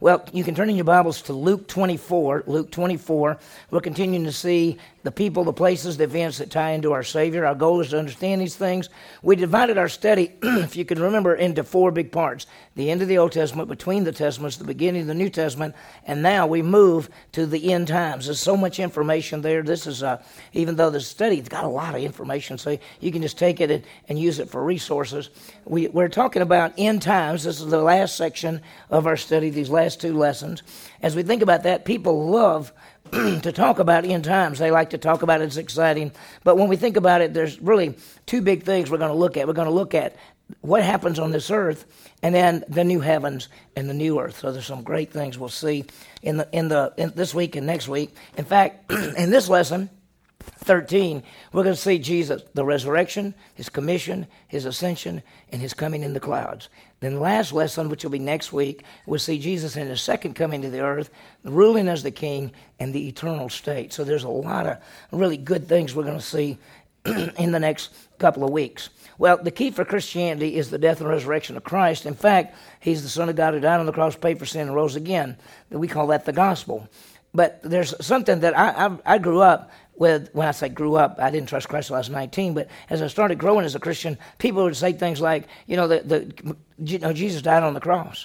Well, you can turn in your Bibles to Luke 24. Luke 24. We're continuing to see the people, the places, the events that tie into our Savior. Our goal is to understand these things. We divided our study, if you can remember, into four big parts the end of the Old Testament, between the Testaments, the beginning of the New Testament, and now we move to the end times. There's so much information there. This is, uh, even though the study's got a lot of information, so you can just take it and, and use it for resources. We, we're talking about end times. This is the last section of our study, these last two lessons. As we think about that, people love to talk about end times. They like to talk about it, it's exciting. But when we think about it, there's really two big things we're going to look at. We're going to look at what happens on this earth and then the new heavens and the new earth. So there's some great things we'll see in the in the in this week and next week. In fact, in this lesson, 13, we're going to see Jesus, the resurrection, his commission, his ascension, and his coming in the clouds. Then the last lesson, which will be next week, we'll see Jesus in his second coming to the earth, ruling as the king, and the eternal state. So there's a lot of really good things we're going to see in the next couple of weeks. Well, the key for Christianity is the death and resurrection of Christ. In fact, he's the Son of God who died on the cross, paid for sin, and rose again. We call that the gospel. But there's something that I, I, I grew up with, when I say grew up, I didn't trust Christ until I was 19, but as I started growing as a Christian, people would say things like, you know, the, the, you know Jesus died on the cross.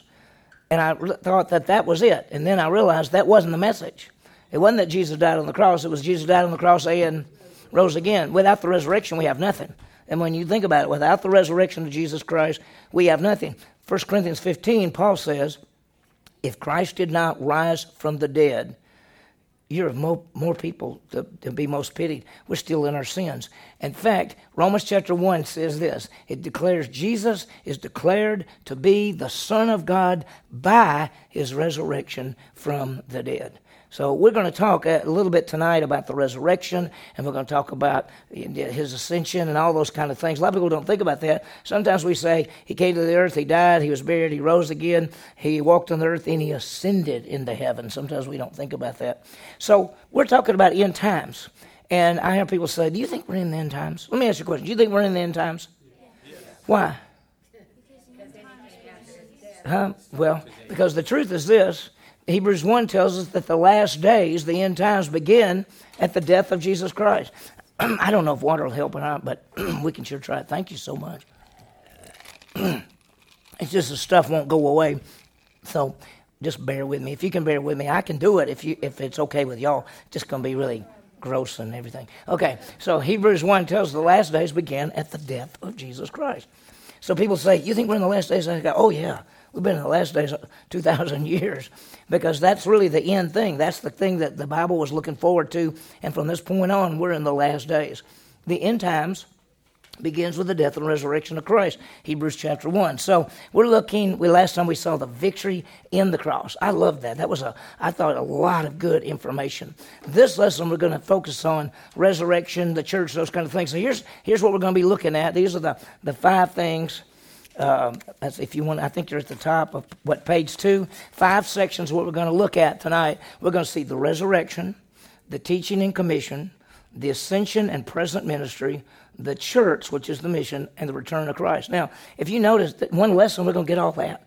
And I thought that that was it. And then I realized that wasn't the message. It wasn't that Jesus died on the cross, it was Jesus died on the cross and rose again. Without the resurrection, we have nothing. And when you think about it, without the resurrection of Jesus Christ, we have nothing. 1 Corinthians 15, Paul says, if Christ did not rise from the dead, you're more, more people to, to, be most pitied. We're still in our sins. In fact, Romans chapter 1 says this it declares Jesus is declared to be the Son of God by his resurrection from the dead. So we're going to talk a little bit tonight about the resurrection, and we're going to talk about his ascension and all those kind of things. A lot of people don't think about that. Sometimes we say he came to the earth, he died, he was buried, he rose again, he walked on the earth, and he ascended into heaven. Sometimes we don't think about that. So we're talking about end times. And I hear people say, Do you think we're in the end times? Let me ask you a question. Do you think we're in the end times? Yes. Why? Huh? Well, because the truth is this Hebrews 1 tells us that the last days, the end times, begin at the death of Jesus Christ. I don't know if water will help or not, but we can sure try it. Thank you so much. it's just the stuff won't go away. So just bear with me. If you can bear with me, I can do it if you if it's okay with y'all. It's just gonna be really gross and everything. Okay, so Hebrews 1 tells the last days begin at the death of Jesus Christ. So people say, You think we're in the last days? I go, Oh yeah. We've been in the last days uh, 2,000 years because that's really the end thing. That's the thing that the Bible was looking forward to. And from this point on, we're in the last days. The end times begins with the death and resurrection of Christ, Hebrews chapter 1. So we're looking, we last time we saw the victory in the cross. I love that. That was a, I thought, a lot of good information. This lesson, we're going to focus on resurrection, the church, those kind of things. So here's, here's what we're going to be looking at. These are the, the five things uh, if you want, I think you're at the top of what page two. Five sections. What we're going to look at tonight. We're going to see the resurrection, the teaching and commission, the ascension and present ministry, the church, which is the mission, and the return of Christ. Now, if you notice that one lesson, we're going to get all that.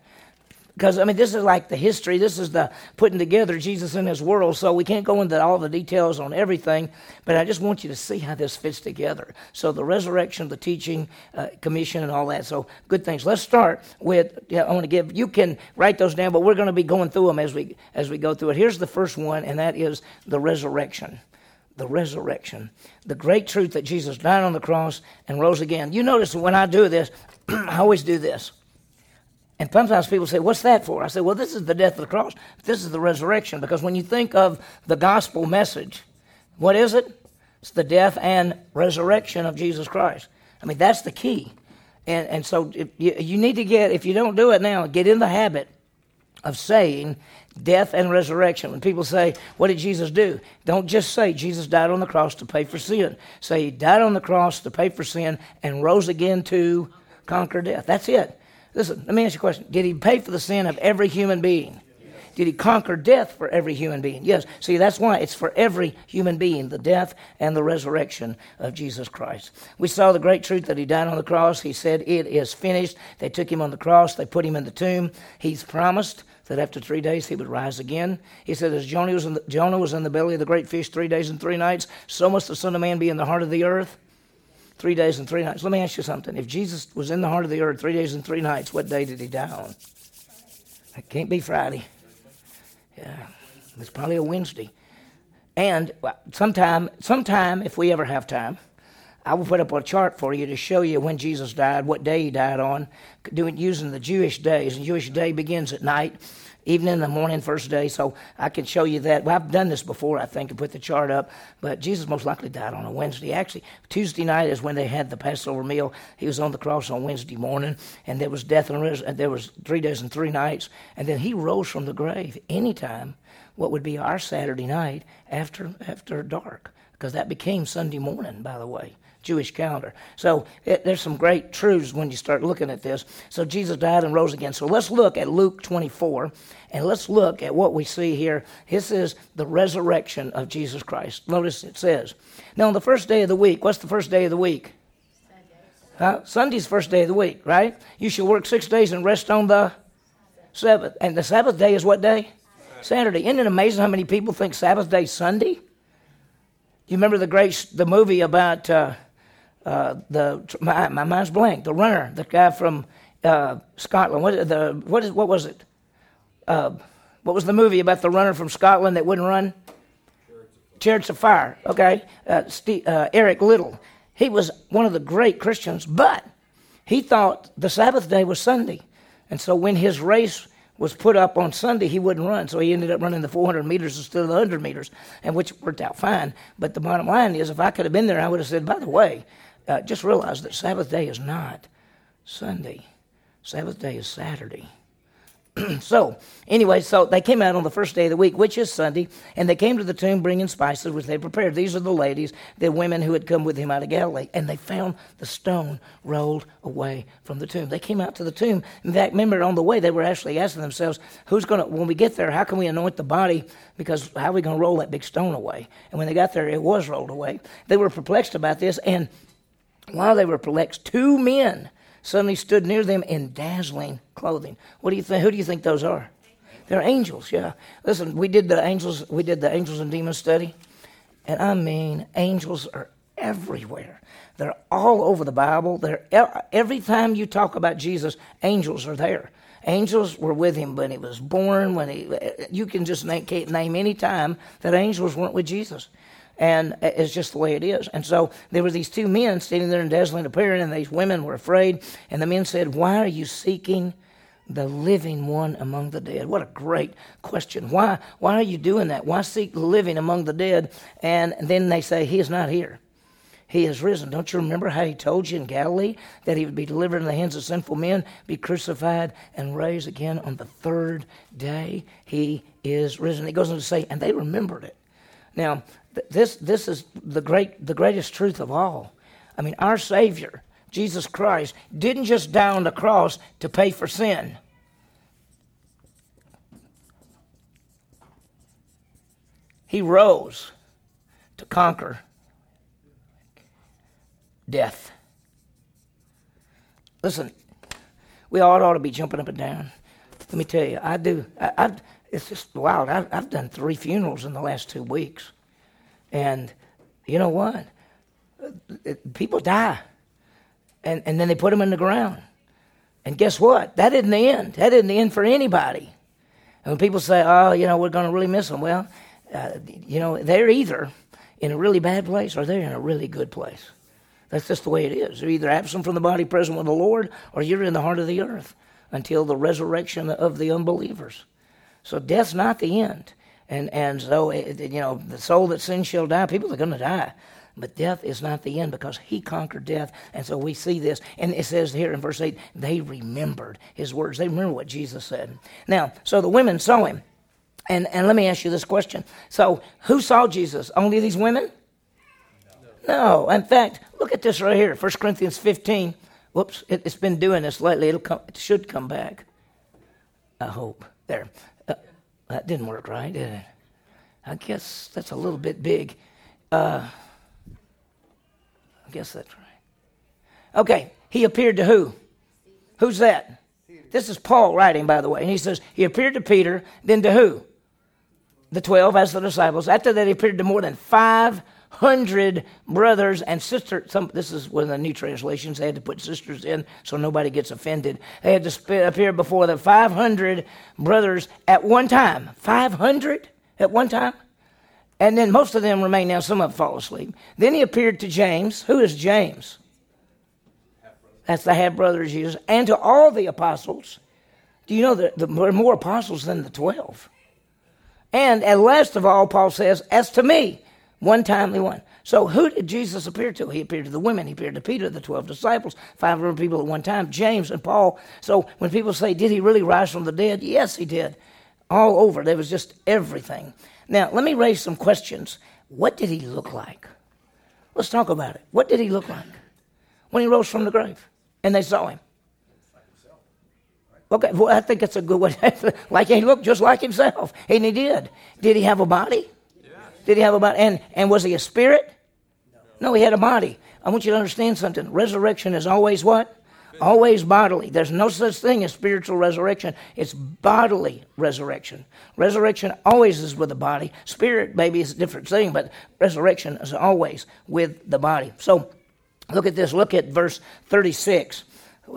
Because, I mean, this is like the history, this is the putting together Jesus in his world, so we can't go into all the details on everything, but I just want you to see how this fits together. So, the resurrection, the teaching, uh, commission, and all that. So, good things. Let's start with, yeah, I want to give, you can write those down, but we're going to be going through them as we, as we go through it. Here's the first one, and that is the resurrection the resurrection, the great truth that Jesus died on the cross and rose again. You notice when I do this, I always do this. And sometimes people say, What's that for? I say, Well, this is the death of the cross. This is the resurrection. Because when you think of the gospel message, what is it? It's the death and resurrection of Jesus Christ. I mean, that's the key. And, and so you, you need to get, if you don't do it now, get in the habit of saying death and resurrection. When people say, What did Jesus do? Don't just say Jesus died on the cross to pay for sin. Say he died on the cross to pay for sin and rose again to conquer death. That's it. Listen, let me ask you a question. Did he pay for the sin of every human being? Did he conquer death for every human being? Yes. See, that's why it's for every human being, the death and the resurrection of Jesus Christ. We saw the great truth that he died on the cross. He said, It is finished. They took him on the cross, they put him in the tomb. He's promised that after three days he would rise again. He said, As Jonah was in the, Jonah was in the belly of the great fish three days and three nights, so must the Son of Man be in the heart of the earth three days and three nights. Let me ask you something. If Jesus was in the heart of the earth three days and three nights, what day did he die on? It can't be Friday. Yeah, it's probably a Wednesday. And sometime, sometime, if we ever have time, I will put up a chart for you to show you when Jesus died, what day he died on, doing using the Jewish days. And Jewish day begins at night evening in the morning, first day. So I can show you that. Well, I've done this before, I think, and put the chart up. But Jesus most likely died on a Wednesday. Actually, Tuesday night is when they had the Passover meal. He was on the cross on Wednesday morning, and there was death and res- there was three days and three nights, and then he rose from the grave anytime. What would be our Saturday night after after dark, because that became Sunday morning, by the way. Jewish calendar. So it, there's some great truths when you start looking at this. So Jesus died and rose again. So let's look at Luke 24 and let's look at what we see here. This is the resurrection of Jesus Christ. Notice it says, Now on the first day of the week, what's the first day of the week? Huh? Sunday's first day of the week, right? You shall work six days and rest on the Sabbath. And the Sabbath day is what day? Saturday. Isn't it amazing how many people think Sabbath day Sunday? You remember the great the movie about uh, uh, the my, my mind's blank. The runner, the guy from uh, Scotland. What the what is what was it? Uh, what was the movie about the runner from Scotland that wouldn't run? Chariots of Fire. Okay, uh, Steve, uh, Eric Liddell. He was one of the great Christians, but he thought the Sabbath day was Sunday, and so when his race was put up on Sunday, he wouldn't run. So he ended up running the 400 meters instead of the 100 meters, and which worked out fine. But the bottom line is, if I could have been there, I would have said, by the way, uh, just realize that Sabbath day is not Sunday. Sabbath day is Saturday. so, anyway, so they came out on the first day of the week, which is Sunday, and they came to the tomb bringing spices which they prepared. These are the ladies, the women who had come with him out of Galilee, and they found the stone rolled away from the tomb. They came out to the tomb. In fact, remember, on the way, they were actually asking themselves, who's going to, when we get there, how can we anoint the body? Because how are we going to roll that big stone away? And when they got there, it was rolled away. They were perplexed about this, and while they were perplexed, two men suddenly stood near them in dazzling clothing. What do you think? Who do you think those are? They're angels. Yeah. Listen, we did the angels. We did the angels and demons study, and I mean, angels are everywhere. They're all over the Bible. They're every time you talk about Jesus, angels are there. Angels were with him when he was born. When he, you can just name, name any time that angels weren't with Jesus and it's just the way it is. And so there were these two men standing there in dazzling appearance, and these women were afraid. And the men said, "Why are you seeking the living one among the dead?" What a great question! Why? Why are you doing that? Why seek the living among the dead? And then they say, "He is not here." He is risen. Don't you remember how he told you in Galilee that he would be delivered in the hands of sinful men, be crucified, and raised again on the third day? He is risen. He goes on to say, and they remembered it. Now, this, this is the, great, the greatest truth of all. I mean, our Savior, Jesus Christ, didn't just die on the cross to pay for sin. He rose to conquer death. Listen, we all ought to be jumping up and down. Let me tell you, I do. I, I, it's just wild. I've, I've done three funerals in the last two weeks. And you know what? People die. And, and then they put them in the ground. And guess what? That isn't the end. That isn't the end for anybody. And when people say, oh, you know, we're going to really miss them, well, uh, you know, they're either in a really bad place or they're in a really good place. That's just the way it is. You're either absent from the body, present with the Lord, or you're in the heart of the earth until the resurrection of the unbelievers. So death's not the end. And, and so, it, you know, the soul that sins shall die. People are going to die. But death is not the end because he conquered death. And so we see this. And it says here in verse 8, they remembered his words. They remember what Jesus said. Now, so the women saw him. And, and let me ask you this question. So, who saw Jesus? Only these women? No. no. In fact, look at this right here 1 Corinthians 15. Whoops, it, has been doing this lately. It'll come, it should come back. I hope. There. That didn't work right, did it? I guess that's a little bit big. Uh, I guess that's right. Okay, he appeared to who? Who's that? This is Paul writing, by the way. And he says, He appeared to Peter, then to who? The 12 as the disciples. After that, he appeared to more than 500 brothers and sisters. Some, this is one of the new translations. They had to put sisters in so nobody gets offended. They had to appear before the 500 brothers at one time. 500 at one time? And then most of them remain now, some of them fall asleep. Then he appeared to James. Who is James? That's the half brother of Jesus. And to all the apostles. Do you know that there are more apostles than the 12? And and last of all, Paul says, as to me, one timely one. So who did Jesus appear to? He appeared to the women. He appeared to Peter, the 12 disciples, 500 people at one time, James and Paul. So when people say, did he really rise from the dead? Yes, he did. All over. There was just everything. Now, let me raise some questions. What did he look like? Let's talk about it. What did he look like when he rose from the grave? and they saw him. Okay, well, I think that's a good way. like he looked just like himself, and he did. Did he have a body? Did he have a body? And and was he a spirit? No. no, he had a body. I want you to understand something. Resurrection is always what? Always bodily. There's no such thing as spiritual resurrection. It's bodily resurrection. Resurrection always is with the body. Spirit, maybe, is a different thing, but resurrection is always with the body. So Look at this. Look at verse 36.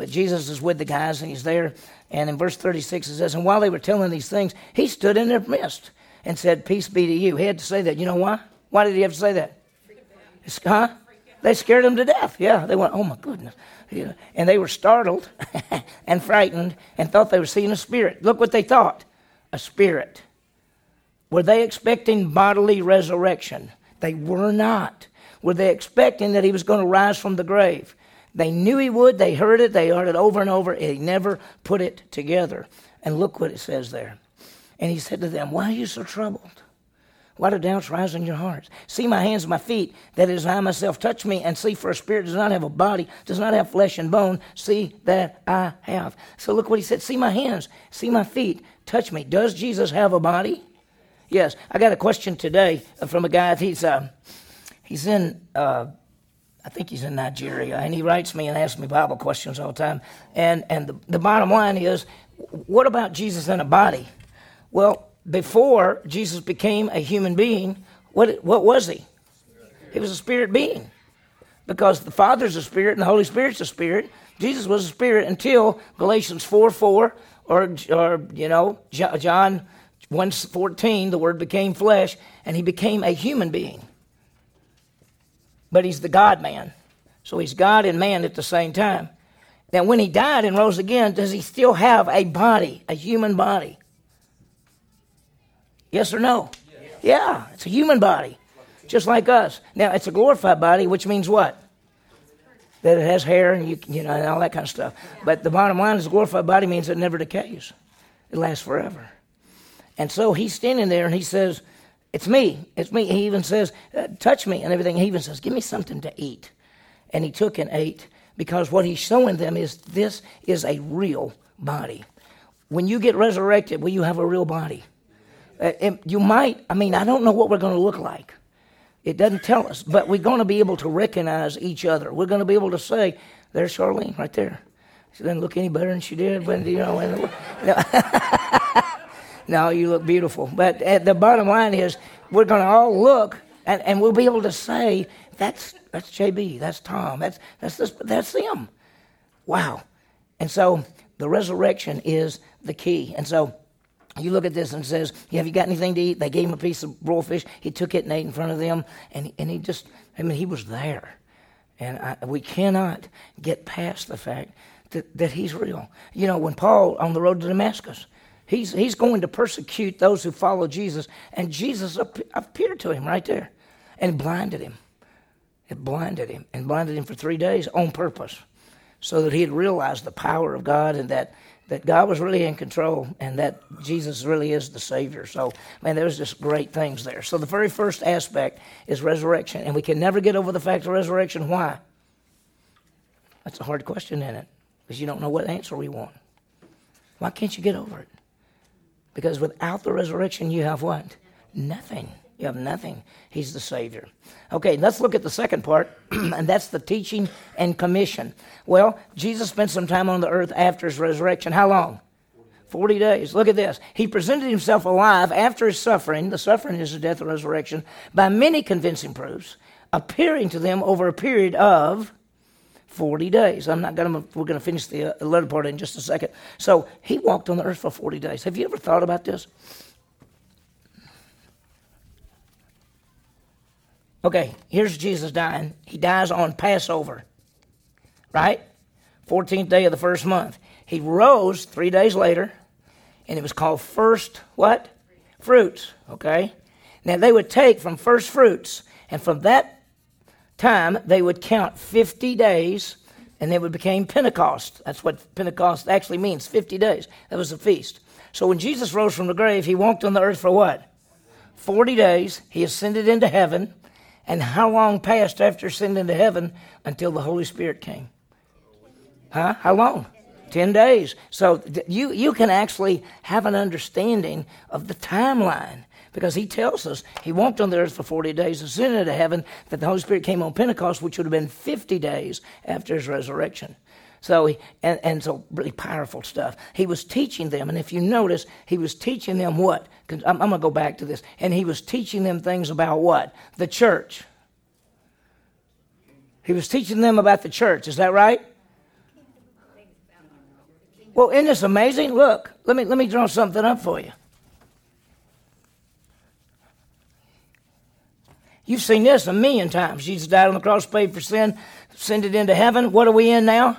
Jesus is with the guys and he's there. And in verse 36 it says, And while they were telling these things, he stood in their midst and said, Peace be to you. He had to say that. You know why? Why did he have to say that? Huh? They scared him to death. Yeah, they went, Oh my goodness. And they were startled and frightened and thought they were seeing a spirit. Look what they thought a spirit. Were they expecting bodily resurrection? They were not. Were they expecting that he was going to rise from the grave? They knew he would. They heard it. They heard it over and over. And he never put it together. And look what it says there. And he said to them, Why are you so troubled? Why do doubts rise in your hearts? See my hands and my feet, that is I myself. Touch me and see, for a spirit does not have a body, does not have flesh and bone. See that I have. So look what he said. See my hands, see my feet, touch me. Does Jesus have a body? Yes. I got a question today from a guy. He's uh, he's in, uh, I think he's in Nigeria, and he writes me and asks me Bible questions all the time. And, and the, the bottom line is, what about Jesus in a body? Well, before Jesus became a human being, what, what was he? He was a spirit being. Because the Father's a spirit and the Holy Spirit's a spirit. Jesus was a spirit until Galatians 4 4 or, or you know, John 1 14, the Word became flesh and he became a human being but he's the God man. So he's God and man at the same time. Now, when he died and rose again, does he still have a body, a human body? Yes or no? Yes. Yeah, it's a human body, just like us. Now, it's a glorified body, which means what? That it has hair and you, you know and all that kind of stuff. But the bottom line is, a glorified body means it never decays; it lasts forever. And so he's standing there and he says, it's me. It's me. He even says, uh, touch me and everything. He even says, give me something to eat. And he took and ate because what he's showing them is this is a real body. When you get resurrected, will you have a real body? Uh, you might, I mean, I don't know what we're going to look like. It doesn't tell us, but we're going to be able to recognize each other. We're going to be able to say, there's Charlene right there. She doesn't look any better than she did, but you know. you know. No, you look beautiful. But at the bottom line is, we're going to all look, and, and we'll be able to say, that's, that's JB, that's Tom, that's, that's, this, that's them. Wow. And so the resurrection is the key. And so you look at this and says, Have you got anything to eat? They gave him a piece of raw fish. He took it and ate in front of them. And, and he just, I mean, he was there. And I, we cannot get past the fact that, that he's real. You know, when Paul, on the road to Damascus, He's, he's going to persecute those who follow Jesus. And Jesus appeared to him right there and blinded him. It blinded him and blinded him for three days on purpose so that he'd realize the power of God and that, that God was really in control and that Jesus really is the Savior. So, man, there's just great things there. So, the very first aspect is resurrection. And we can never get over the fact of resurrection. Why? That's a hard question, isn't it? Because you don't know what answer we want. Why can't you get over it? Because without the resurrection, you have what? Nothing. You have nothing. He's the Savior. Okay, let's look at the second part, and that's the teaching and commission. Well, Jesus spent some time on the earth after his resurrection. How long? 40 days. Look at this. He presented himself alive after his suffering, the suffering is the death and resurrection, by many convincing proofs, appearing to them over a period of 40 days. I'm not going to, we're going to finish the uh, letter part in just a second. So he walked on the earth for 40 days. Have you ever thought about this? Okay, here's Jesus dying. He dies on Passover, right? 14th day of the first month. He rose three days later, and it was called first what? Fruits, okay? Now they would take from first fruits, and from that time they would count 50 days, and then it became Pentecost. That's what Pentecost actually means 50 days. That was a feast. So when Jesus rose from the grave, he walked on the earth for what? 40 days. He ascended into heaven. And how long passed after ascending to heaven until the Holy Spirit came? Huh? How long? 10 days. So you, you can actually have an understanding of the timeline because he tells us he walked on the earth for 40 days, ascended to heaven, that the Holy Spirit came on Pentecost, which would have been 50 days after his resurrection. So, he, and, and so really powerful stuff. He was teaching them, and if you notice, he was teaching them what? I'm, I'm going to go back to this. And he was teaching them things about what? The church. He was teaching them about the church. Is that right? Well, isn't this amazing? Look, let me let me draw something up for you. You've seen this a million times. Jesus died on the cross, paid for sin, sent it into heaven. What are we in now?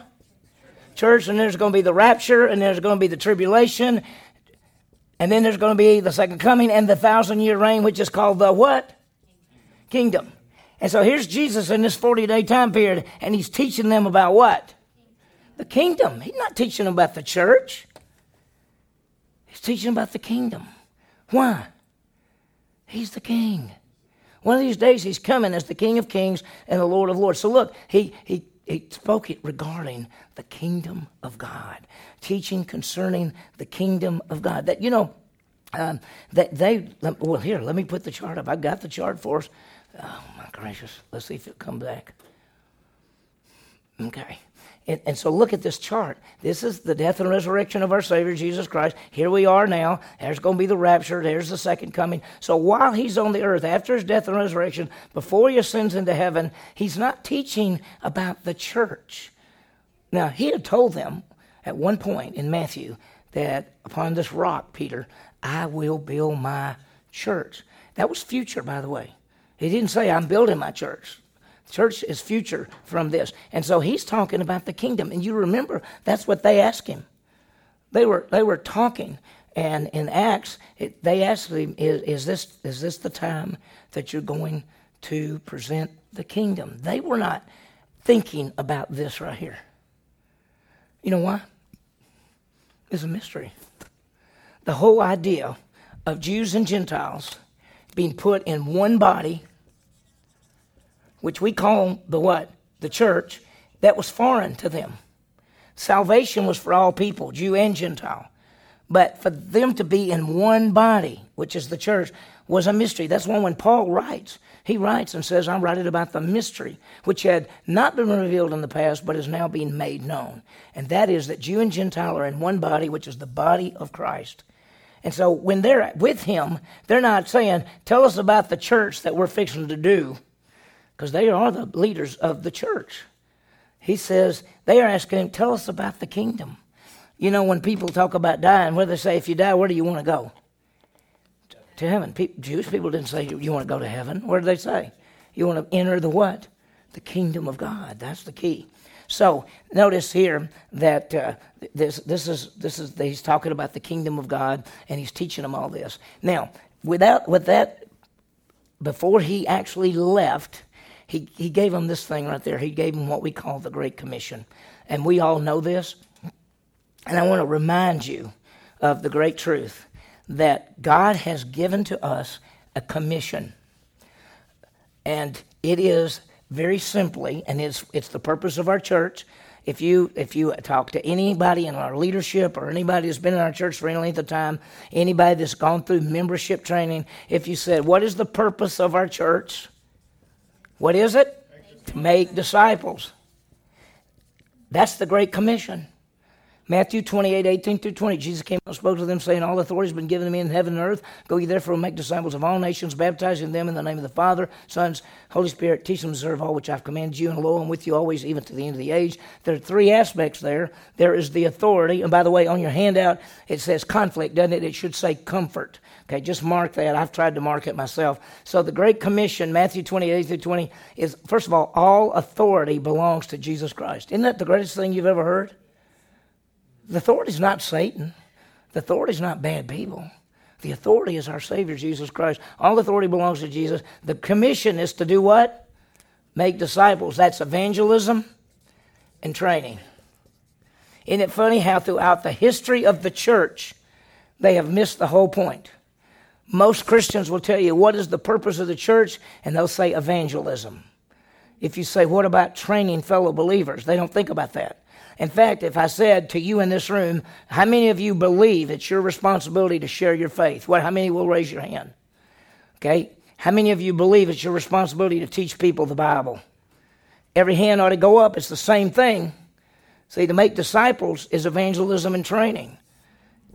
Church, and there's going to be the rapture, and there's going to be the tribulation, and then there's going to be the second coming and the thousand year reign, which is called the what? Kingdom. And so here's Jesus in this 40 day time period, and he's teaching them about what? The kingdom. He's not teaching them about the church, he's teaching about the kingdom. Why? He's the king. One of these days, he's coming as the King of Kings and the Lord of Lords. So look, he, he he spoke it regarding the kingdom of God, teaching concerning the kingdom of God. That, you know, um, that they, well, here, let me put the chart up. I've got the chart for us. Oh, my gracious. Let's see if it'll come back. Okay. And, and, so look at this chart. This is the death and resurrection of our Savior Jesus Christ. Here we are now. There's going to be the rapture. There's the second coming. So while he's on the earth, after his death and resurrection, before he ascends into heaven, he's not teaching about the church. Now, he had told them at one point in Matthew that upon this rock, Peter, I will build my church. That was future, by the way. He didn't say, I'm building my church. Church is future from this. And so he's talking about the kingdom. And you remember, that's what they asked him. They were, they were talking. And in Acts, it, they asked him, is, is, this, is this the time that you're going to present the kingdom? They were not thinking about this right here. You know why? It's a mystery. The whole idea of Jews and Gentiles being put in one body which we call the what? The church, that was foreign to them. Salvation was for all people, Jew and Gentile. But for them to be in one body, which is the church, was a mystery. That's why when Paul writes. He writes and says, I'm writing about the mystery, which had not been revealed in the past, but is now being made known. And that is that Jew and Gentile are in one body, which is the body of Christ. And so when they're with him, they're not saying, Tell us about the church that we're fixing to do because they are the leaders of the church. He says, they are asking him, tell us about the kingdom. You know, when people talk about dying, where they say, if you die, where do you want to go? To heaven. Pe- Jewish people didn't say, you want to go to heaven. What did they say? You want to enter the what? The kingdom of God. That's the key. So notice here that uh, this this is this is he's talking about the kingdom of God and he's teaching them all this. Now, without with that, before he actually left, he, he gave them this thing right there. He gave them what we call the Great Commission. And we all know this. And I want to remind you of the great truth that God has given to us a commission. And it is very simply, and it's, it's the purpose of our church, if you if you talk to anybody in our leadership or anybody who's been in our church for any length of time, anybody that's gone through membership training, if you said, "What is the purpose of our church?" What is it? Make disciples. That's the Great Commission. Matthew 28, 18 through 20. Jesus came and spoke to them, saying, All authority has been given to me in heaven and earth. Go ye therefore and make disciples of all nations, baptizing them in the name of the Father, Son, Holy Spirit. Teach them to observe all which I've commanded you, and lo, I'm with you always, even to the end of the age. There are three aspects there. There is the authority. And by the way, on your handout, it says conflict, doesn't it? It should say comfort. Okay, just mark that. I've tried to mark it myself. So the Great Commission, Matthew 28 through 20, is first of all, all authority belongs to Jesus Christ. Isn't that the greatest thing you've ever heard? The authority is not Satan. The authority is not bad people. The authority is our Savior, Jesus Christ. All authority belongs to Jesus. The commission is to do what? Make disciples. That's evangelism and training. Isn't it funny how throughout the history of the church, they have missed the whole point? Most Christians will tell you, what is the purpose of the church? And they'll say evangelism. If you say, what about training fellow believers? They don't think about that. In fact, if I said to you in this room, how many of you believe it's your responsibility to share your faith? What, how many will raise your hand? Okay? How many of you believe it's your responsibility to teach people the Bible? Every hand ought to go up. It's the same thing. See, to make disciples is evangelism and training.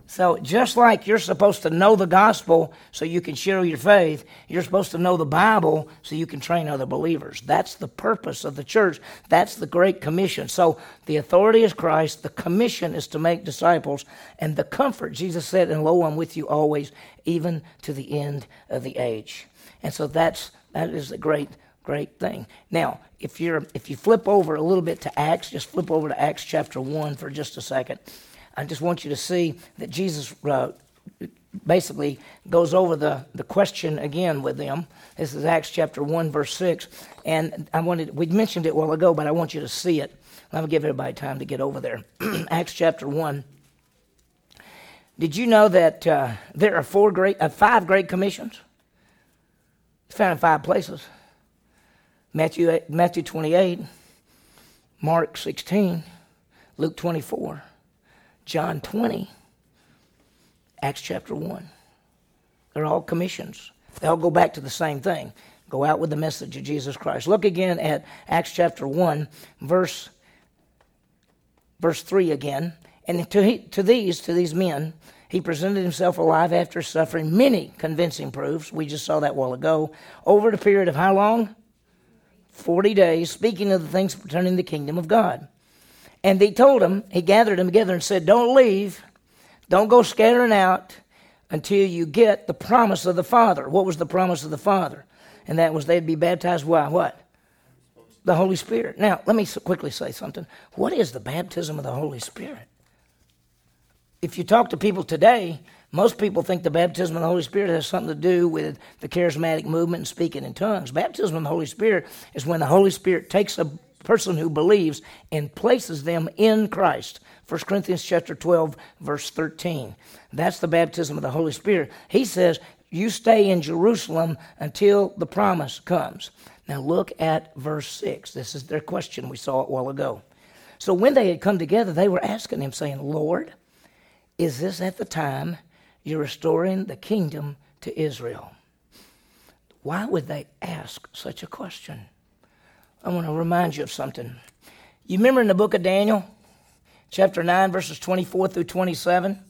So, just like you're supposed to know the gospel so you can share your faith, you're supposed to know the Bible so you can train other believers. That's the purpose of the church. That's the Great Commission. So, the authority is Christ, the commission is to make disciples, and the comfort, Jesus said, and lo, I'm with you always, even to the end of the age. And so, that's, that is a great, great thing. Now, if, you're, if you flip over a little bit to Acts, just flip over to Acts chapter 1 for just a second. I just want you to see that Jesus uh, basically goes over the, the question again with them. This is Acts chapter 1, verse 6. And I wanted, we mentioned it a while ago, but I want you to see it. Let me give everybody time to get over there. Acts chapter 1. Did you know that uh, there are four great, uh, five great commissions? It's found in five places. Matthew, Matthew 28, Mark 16, Luke 24. John 20, Acts chapter 1. They're all commissions. They all go back to the same thing. Go out with the message of Jesus Christ. Look again at Acts chapter 1, verse, verse 3 again. And to, he, to these, to these men, he presented himself alive after suffering many convincing proofs. We just saw that while ago. Over the period of how long? 40 days, speaking of the things pertaining to the kingdom of God. And he told them, he gathered them together and said, Don't leave, don't go scattering out until you get the promise of the Father. What was the promise of the Father? And that was they'd be baptized by what? The Holy Spirit. Now, let me quickly say something. What is the baptism of the Holy Spirit? If you talk to people today, most people think the baptism of the Holy Spirit has something to do with the charismatic movement and speaking in tongues. Baptism of the Holy Spirit is when the Holy Spirit takes a person who believes and places them in Christ. 1 Corinthians chapter 12 verse 13. That's the baptism of the Holy Spirit. He says, "You stay in Jerusalem until the promise comes." Now look at verse 6. This is their question we saw a while ago. So when they had come together, they were asking him saying, "Lord, is this at the time you're restoring the kingdom to Israel?" Why would they ask such a question? I want to remind you of something. You remember in the book of Daniel, chapter 9, verses 24 through 27?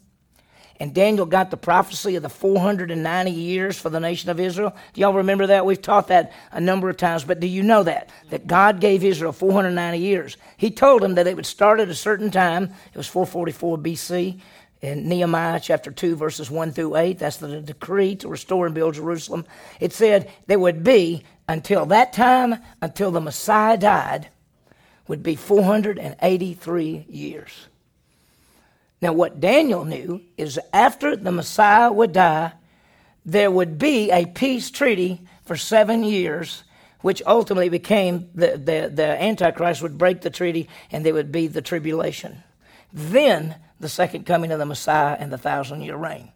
And Daniel got the prophecy of the 490 years for the nation of Israel. Do y'all remember that? We've taught that a number of times, but do you know that? That God gave Israel 490 years. He told them that it would start at a certain time. It was 444 BC. In Nehemiah chapter 2, verses 1 through 8, that's the decree to restore and build Jerusalem. It said there would be until that time, until the Messiah died, would be 483 years. Now, what Daniel knew is after the Messiah would die, there would be a peace treaty for seven years, which ultimately became the, the, the Antichrist would break the treaty and there would be the tribulation. Then the second coming of the Messiah and the thousand year reign.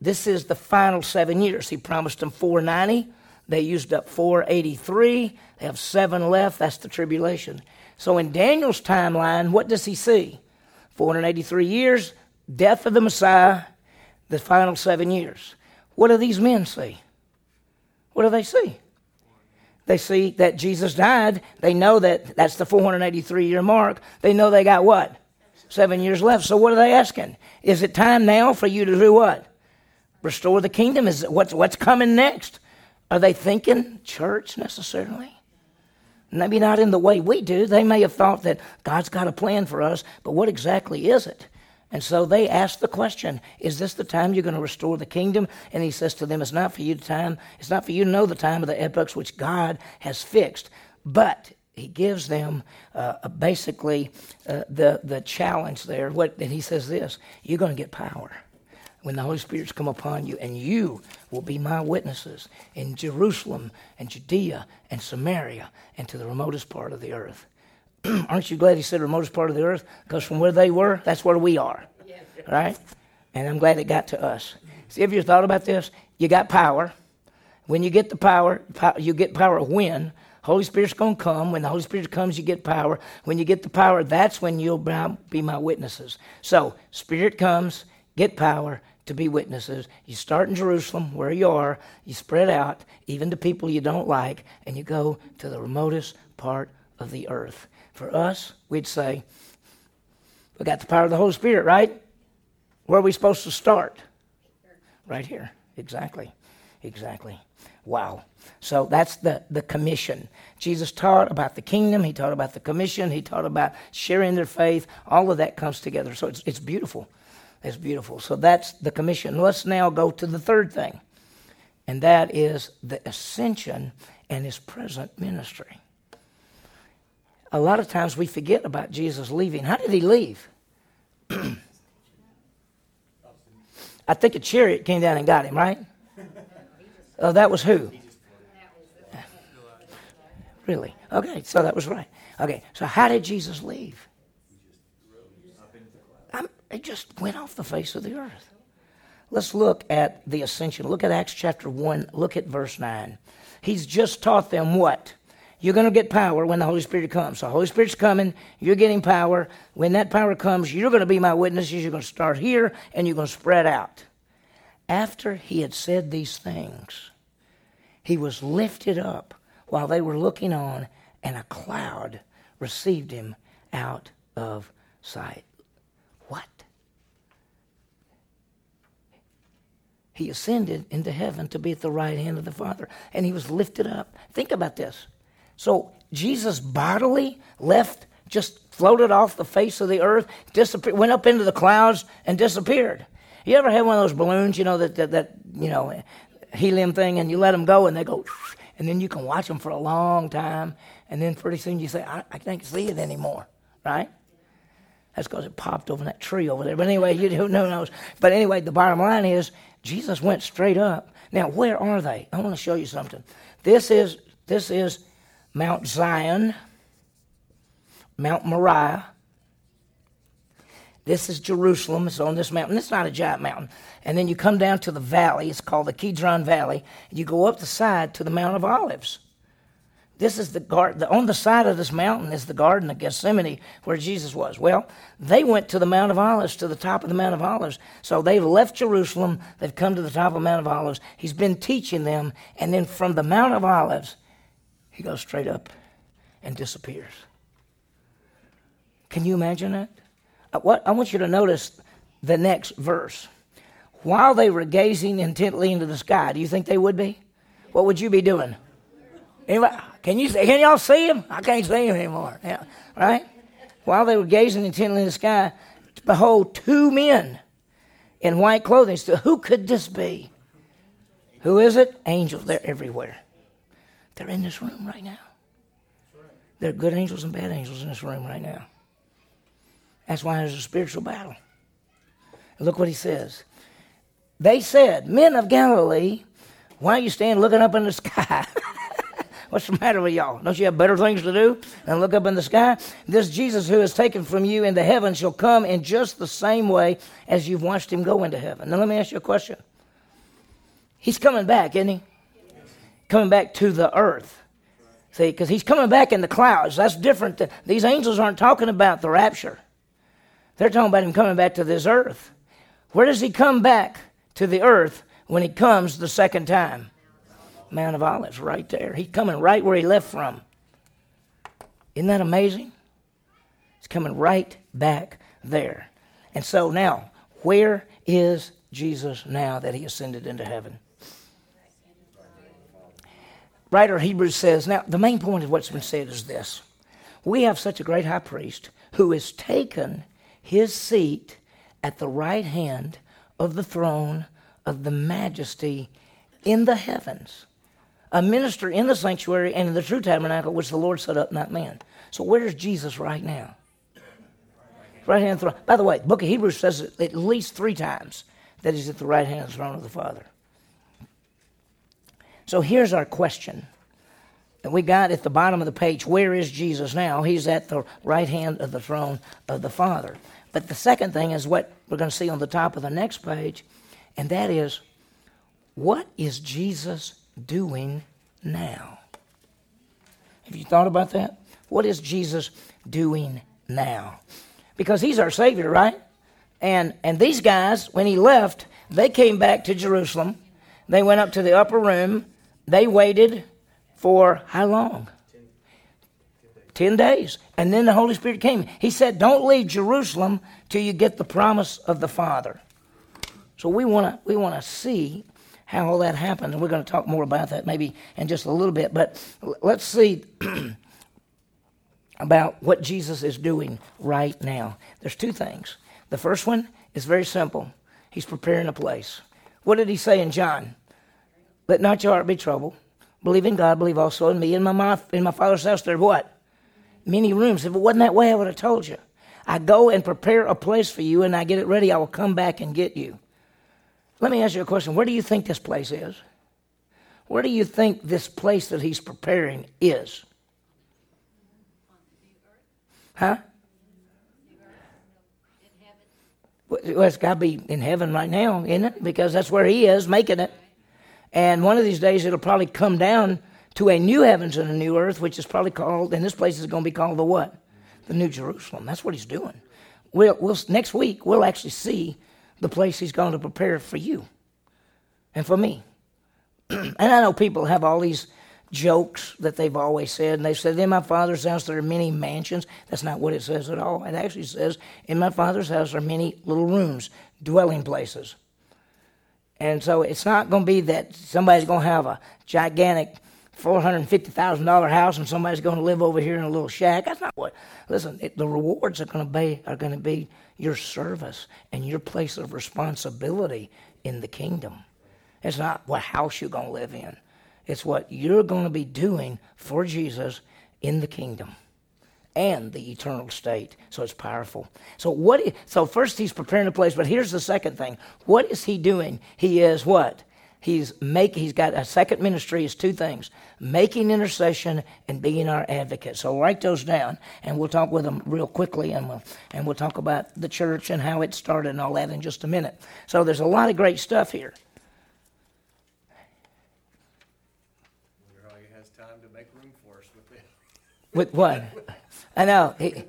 This is the final seven years. He promised them 490. They used up 483. They have seven left. That's the tribulation. So in Daniel's timeline, what does he see? 483 years, death of the Messiah, the final seven years. What do these men see? What do they see? They see that Jesus died. They know that that's the 483 year mark. They know they got what? Seven years left. So what are they asking? Is it time now for you to do what? Restore the kingdom? Is what's what's coming next? Are they thinking church necessarily? Maybe not in the way we do. They may have thought that God's got a plan for us, but what exactly is it? And so they ask the question, is this the time you're going to restore the kingdom? And he says to them, it's not for you to time, it's not for you to know the time of the epochs which God has fixed. But he gives them uh, basically uh, the, the challenge there. What, and he says this, you're going to get power when the Holy Spirit's come upon you, and you will be my witnesses in Jerusalem and Judea and Samaria and to the remotest part of the earth. Aren't you glad he said the remotest part of the earth? Because from where they were, that's where we are. Right? And I'm glad it got to us. See, have you thought about this? You got power. When you get the power, you get power when? Holy Spirit's going to come. When the Holy Spirit comes, you get power. When you get the power, that's when you'll be my witnesses. So, Spirit comes, get power to be witnesses. You start in Jerusalem, where you are, you spread out, even to people you don't like, and you go to the remotest part of the earth. For us, we'd say, we got the power of the Holy Spirit, right? Where are we supposed to start? Right here. Exactly. Exactly. Wow. So that's the, the commission. Jesus taught about the kingdom. He taught about the commission. He taught about sharing their faith. All of that comes together. So it's, it's beautiful. It's beautiful. So that's the commission. Let's now go to the third thing, and that is the ascension and his present ministry a lot of times we forget about Jesus leaving. How did he leave? I think a chariot came down and got him, right? Oh, that was who? Really? Okay, so that was right. Okay, so how did Jesus leave? It just went off the face of the earth. Let's look at the ascension. Look at Acts chapter 1. Look at verse 9. He's just taught them what? You're going to get power when the Holy Spirit comes. So, Holy Spirit's coming. You're getting power. When that power comes, you're going to be my witnesses. You're going to start here and you're going to spread out. After he had said these things, he was lifted up while they were looking on, and a cloud received him out of sight. What? He ascended into heaven to be at the right hand of the Father, and he was lifted up. Think about this. So Jesus bodily left, just floated off the face of the earth, disappeared, went up into the clouds and disappeared. You ever had one of those balloons, you know, that, that, that you know, helium thing, and you let them go and they go, and then you can watch them for a long time, and then pretty soon you say, I, I can't see it anymore, right? That's because it popped over that tree over there. But anyway, you who knows. But anyway, the bottom line is Jesus went straight up. Now, where are they? I want to show you something. This is this is Mount Zion, Mount Moriah. This is Jerusalem. It's on this mountain. It's not a giant mountain. And then you come down to the valley. It's called the Kidron Valley. And you go up the side to the Mount of Olives. This is the garden. On the side of this mountain is the Garden of Gethsemane where Jesus was. Well, they went to the Mount of Olives, to the top of the Mount of Olives. So they've left Jerusalem. They've come to the top of the Mount of Olives. He's been teaching them. And then from the Mount of Olives, he goes straight up and disappears. Can you imagine that? Uh, what, I want you to notice the next verse. While they were gazing intently into the sky, do you think they would be? What would you be doing? Anybody, can you can y'all see him? I can't see him anymore. Right? While they were gazing intently in the sky, behold, two men in white clothing. So who could this be? Who is it? Angels. They're everywhere. They're in this room right now. There are good angels and bad angels in this room right now. That's why there's a spiritual battle. And look what he says. They said, Men of Galilee, why are you standing looking up in the sky? What's the matter with y'all? Don't you have better things to do than look up in the sky? This Jesus who is taken from you into heaven shall come in just the same way as you've watched him go into heaven. Now, let me ask you a question. He's coming back, isn't he? coming back to the earth. See, because he's coming back in the clouds. That's different. These angels aren't talking about the rapture. They're talking about him coming back to this earth. Where does he come back to the earth when he comes the second time? Mount of Olives, right there. He's coming right where he left from. Isn't that amazing? He's coming right back there. And so now, where is Jesus now that he ascended into heaven? Writer Hebrews says, now the main point of what's been said is this. We have such a great high priest who has taken his seat at the right hand of the throne of the majesty in the heavens. A minister in the sanctuary and in the true tabernacle which the Lord set up, not man. So where's Jesus right now? Right hand throne. By the way, the book of Hebrews says it at least three times that he's at the right hand throne of the Father. So here's our question. And we got at the bottom of the page, where is Jesus now? He's at the right hand of the throne of the Father. But the second thing is what we're going to see on the top of the next page, and that is what is Jesus doing now? Have you thought about that? What is Jesus doing now? Because he's our Savior, right? And, and these guys, when he left, they came back to Jerusalem. They went up to the upper room they waited for how long? Ten days. And then the Holy Spirit came. He said, Don't leave Jerusalem till you get the promise of the Father. So we want to we want to see how all that happened, and we're going to talk more about that maybe in just a little bit. But let's see about what Jesus is doing right now. There's two things. The first one is very simple. He's preparing a place. What did he say in John? Let not your heart be troubled. Believe in God, believe also in me. In my, in my Father's house there are what? Many rooms. If it wasn't that way, I would have told you. I go and prepare a place for you, and I get it ready. I will come back and get you. Let me ask you a question. Where do you think this place is? Where do you think this place that he's preparing is? Huh? Well, it's got to be in heaven right now, isn't it? Because that's where he is making it. And one of these days it'll probably come down to a new heavens and a new earth, which is probably called, and this place is going to be called the what? The New Jerusalem. That's what he's doing. We'll, we'll, next week, we'll actually see the place he's going to prepare for you and for me. and I know people have all these jokes that they've always said, and they said, In my father's house there are many mansions. That's not what it says at all. It actually says, In my father's house are many little rooms, dwelling places. And so it's not going to be that somebody's going to have a gigantic $450,000 house and somebody's going to live over here in a little shack. That's not what. Listen, it, the rewards are going to be are going to be your service and your place of responsibility in the kingdom. It's not what house you're going to live in. It's what you're going to be doing for Jesus in the kingdom and the eternal state. So it's powerful. So what? So first he's preparing a place, but here's the second thing. What is he doing? He is what? He's make. He's got a second ministry. Is two things: making intercession and being our advocate. So write those down, and we'll talk with them real quickly, and we'll and we'll talk about the church and how it started and all that in just a minute. So there's a lot of great stuff here. He has time to make room for us With what? I know. He,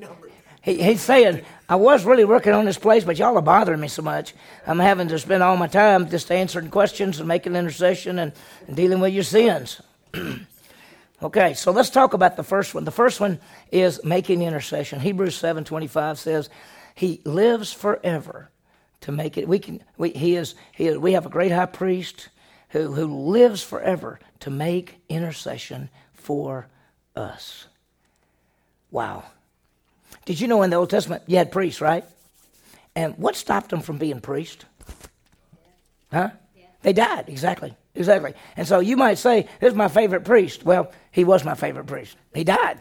he, he's saying, I was really working on this place, but y'all are bothering me so much. I'm having to spend all my time just answering questions and making intercession and, and dealing with your sins. okay, so let's talk about the first one. The first one is making intercession. Hebrews 7.25 says, He lives forever to make it. We can. We, he is. He is. We have a great high priest who who lives forever to make intercession for us. Wow. Did you know in the Old Testament you had priests, right? And what stopped them from being priests? Huh? They died, exactly. Exactly. And so you might say, This is my favorite priest. Well, he was my favorite priest. He died.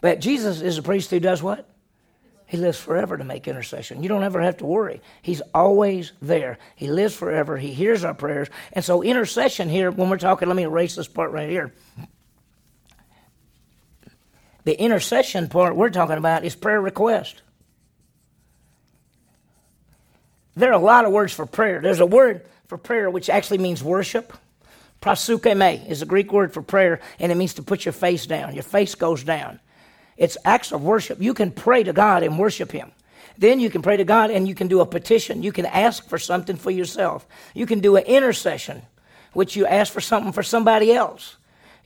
But Jesus is a priest who does what? He lives forever to make intercession. You don't ever have to worry. He's always there. He lives forever. He hears our prayers. And so, intercession here, when we're talking, let me erase this part right here. The intercession part we're talking about is prayer request. There are a lot of words for prayer. There's a word for prayer which actually means worship. Proseuchomai is a Greek word for prayer, and it means to put your face down. Your face goes down. It's acts of worship. You can pray to God and worship Him. Then you can pray to God and you can do a petition. You can ask for something for yourself. You can do an intercession, which you ask for something for somebody else.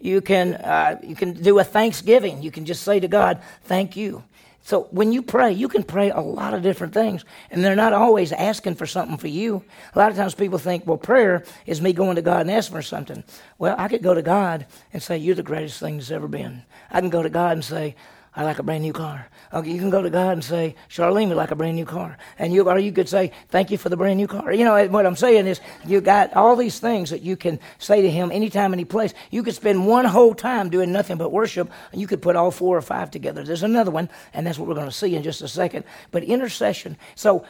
You can, uh, you can do a thanksgiving. You can just say to God, Thank you. So when you pray, you can pray a lot of different things, and they're not always asking for something for you. A lot of times people think, well, prayer is me going to God and asking for something. Well, I could go to God and say, You're the greatest thing that's ever been. I can go to God and say, I like a brand new car. Okay, you can go to God and say, Charlene would like a brand new car. And you, or you could say, thank you for the brand new car. You know, what I'm saying is you got all these things that you can say to him anytime, any place. You could spend one whole time doing nothing but worship, and you could put all four or five together. There's another one, and that's what we're going to see in just a second. But intercession. So,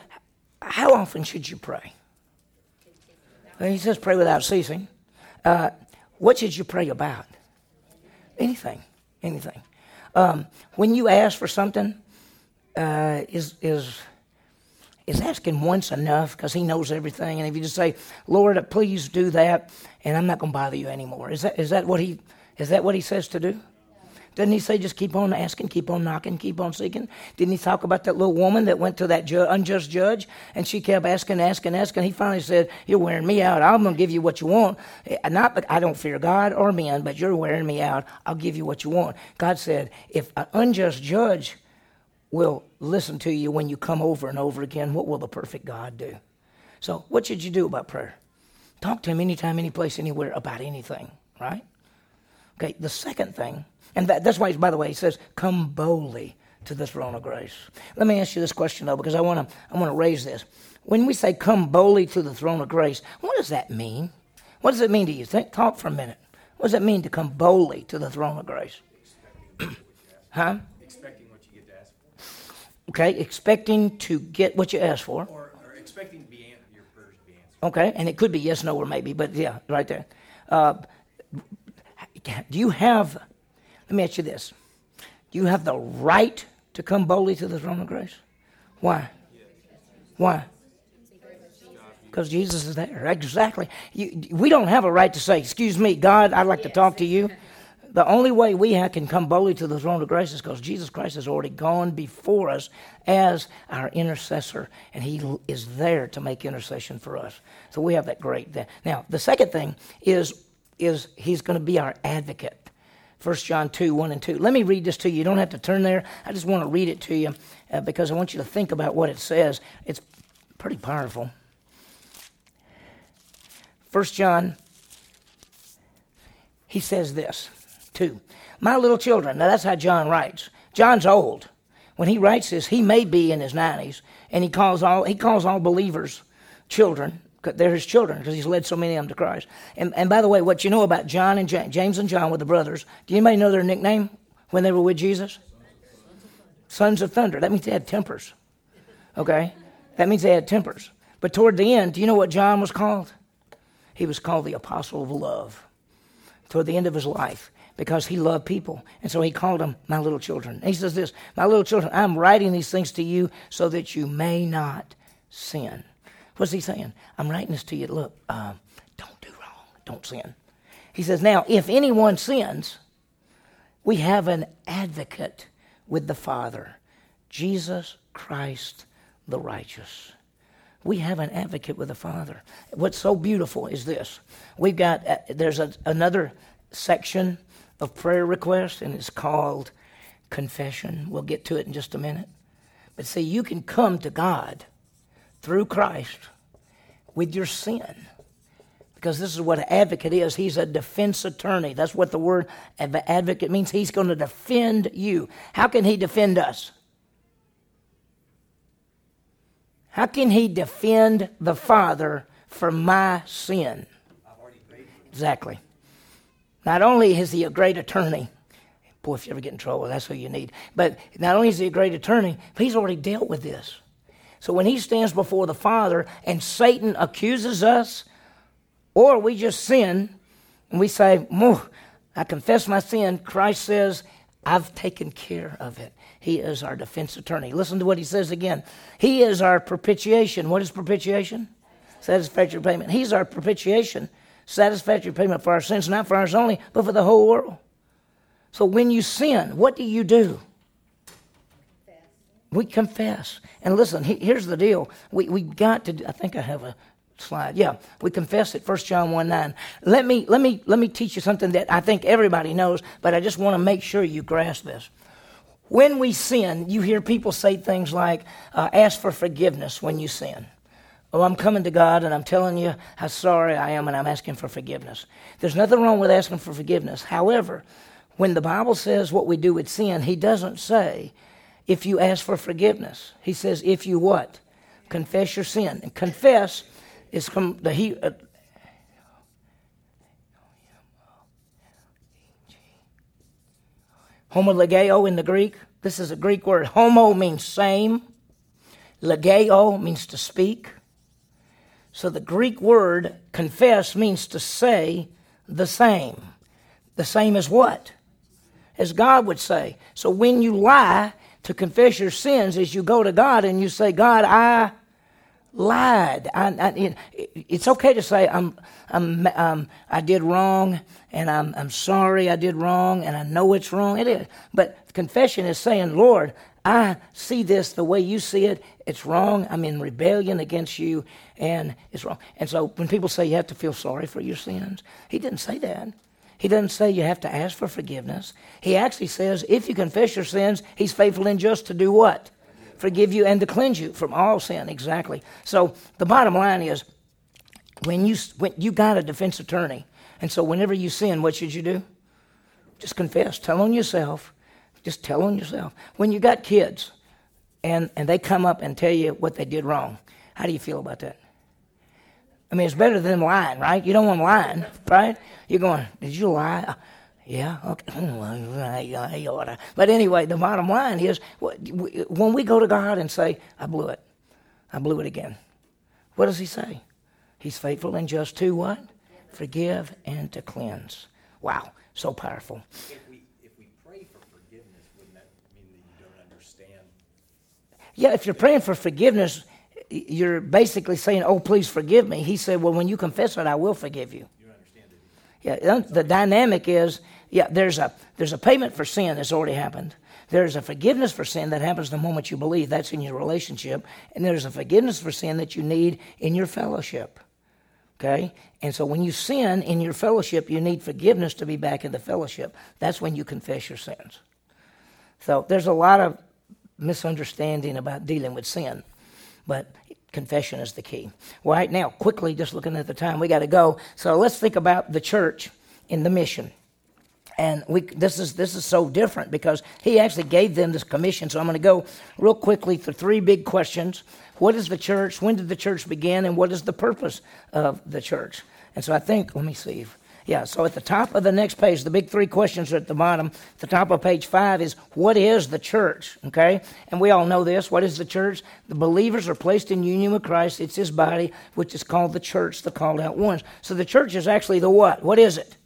how often should you pray? He says pray without ceasing. Uh, what should you pray about? Anything. Anything. Um, when you ask for something, uh, is is is asking once enough because he knows everything. And if you just say lord please do that and i'm not going to bother you anymore. Is that is that what he is that what he says to do doesn't he say just keep on asking, keep on knocking, keep on seeking? Didn't he talk about that little woman that went to that ju- unjust judge and she kept asking, asking, asking? He finally said, You're wearing me out. I'm going to give you what you want. Eh, not that I don't fear God or men, but you're wearing me out. I'll give you what you want. God said, If an unjust judge will listen to you when you come over and over again, what will the perfect God do? So, what should you do about prayer? Talk to Him anytime, any place, anywhere about anything, right? Okay, the second thing and that, that's why, by the way, he says, come boldly to the throne of grace. Let me ask you this question, though, because I want to I wanna raise this. When we say come boldly to the throne of grace, what does that mean? What does it mean to you? Think, talk for a minute. What does it mean to come boldly to the throne of grace? huh? Expecting what you get to ask for. Okay, expecting to get what you ask for. Or, or expecting to be an- your prayers to be answered. Okay, and it could be yes, no, or maybe, but yeah, right there. Uh, do you have let me ask you this Do you have the right to come boldly to the throne of grace? Why? Why? Because Jesus is there. Exactly. You, we don't have a right to say, Excuse me, God, I'd like to talk to you. The only way we have, can come boldly to the throne of grace is because Jesus Christ has already gone before us as our intercessor, and He is there to make intercession for us. So we have that great. Now, the second thing is, is He's going to be our advocate. 1 John 2, 1 and 2. Let me read this to you. You don't have to turn there. I just want to read it to you uh, because I want you to think about what it says. It's pretty powerful. 1 John, he says this, 2. My little children. Now that's how John writes. John's old. When he writes this, he may be in his 90s, and he calls all, he calls all believers children they're his children because he's led so many of them to Christ. And, and by the way, what you know about John and James, James and John were the brothers. Do anybody know their nickname when they were with Jesus? Sons of Thunder. That means they had tempers. Okay? That means they had tempers. But toward the end, do you know what John was called? He was called the Apostle of Love toward the end of his life because he loved people. And so he called them my little children. And he says this My little children, I'm writing these things to you so that you may not sin. What's he saying? I'm writing this to you. Look, um, don't do wrong. Don't sin. He says, Now, if anyone sins, we have an advocate with the Father, Jesus Christ the righteous. We have an advocate with the Father. What's so beautiful is this. We've got, uh, there's a, another section of prayer requests, and it's called confession. We'll get to it in just a minute. But see, you can come to God through Christ with your sin. Because this is what an advocate is. He's a defense attorney. That's what the word advocate means. He's going to defend you. How can he defend us? How can he defend the Father for my sin? Exactly. Not only is he a great attorney, boy, if you ever get in trouble, that's who you need. But not only is he a great attorney, but he's already dealt with this. So when he stands before the Father and Satan accuses us, or we just sin and we say, I confess my sin, Christ says, I've taken care of it. He is our defense attorney. Listen to what he says again. He is our propitiation. What is propitiation? Satisfactory payment. He's our propitiation satisfactory payment for our sins, not for ours only, but for the whole world. So when you sin, what do you do? We confess. And listen, he, here's the deal. We, we got to, I think I have a slide. Yeah, we confess it, 1 John 1 9. Let me, let, me, let me teach you something that I think everybody knows, but I just want to make sure you grasp this. When we sin, you hear people say things like, uh, ask for forgiveness when you sin. Oh, I'm coming to God and I'm telling you how sorry I am and I'm asking for forgiveness. There's nothing wrong with asking for forgiveness. However, when the Bible says what we do with sin, He doesn't say if you ask for forgiveness. He says if you what? Confess your sin. And confess is from the he. Uh, homologeo in the Greek. This is a Greek word. Homo means same. Legeo means to speak. So the Greek word confess means to say the same. The same as what? As God would say. So when you lie to confess your sins, is you go to God and you say, God, I lied. I, I, it's okay to say I'm, I'm, um, I did wrong, and I'm, I'm sorry I did wrong, and I know it's wrong. It is, but confession is saying, Lord, I see this the way you see it. It's wrong. I'm in rebellion against you, and it's wrong. And so when people say you have to feel sorry for your sins, he didn't say that. He doesn't say you have to ask for forgiveness. He actually says if you confess your sins, he's faithful and just to do what? Forgive you and to cleanse you from all sin. Exactly. So the bottom line is when you, when you got a defense attorney, and so whenever you sin, what should you do? Just confess. Tell on yourself just tell on yourself. When you got kids and, and they come up and tell you what they did wrong, how do you feel about that? I mean, it's better than lying, right? You don't want to lying, right? You're going, did you lie? Uh, yeah, okay. Uh. But anyway, the bottom line is when we go to God and say, I blew it, I blew it again, what does He say? He's faithful and just to what? Forgive and to cleanse. Wow, so powerful. If we, if we pray for forgiveness, wouldn't that mean that you don't understand? Yeah, if you're praying for forgiveness, you're basically saying, "Oh, please forgive me." He said, "Well, when you confess it, I will forgive you." You understand it? Yeah, the dynamic is, yeah, there's a there's a payment for sin that's already happened. There's a forgiveness for sin that happens the moment you believe. That's in your relationship, and there's a forgiveness for sin that you need in your fellowship. Okay, and so when you sin in your fellowship, you need forgiveness to be back in the fellowship. That's when you confess your sins. So there's a lot of misunderstanding about dealing with sin. But confession is the key. Right now, quickly, just looking at the time, we got to go. So let's think about the church in the mission. And we, this is this is so different because he actually gave them this commission. So I'm going to go real quickly through three big questions. What is the church? When did the church begin? And what is the purpose of the church? And so I think, let me see. Yeah, so at the top of the next page, the big three questions are at the bottom. At the top of page five is what is the church? Okay? And we all know this. What is the church? The believers are placed in union with Christ. It's his body, which is called the church, the called out ones. So the church is actually the what? What is it?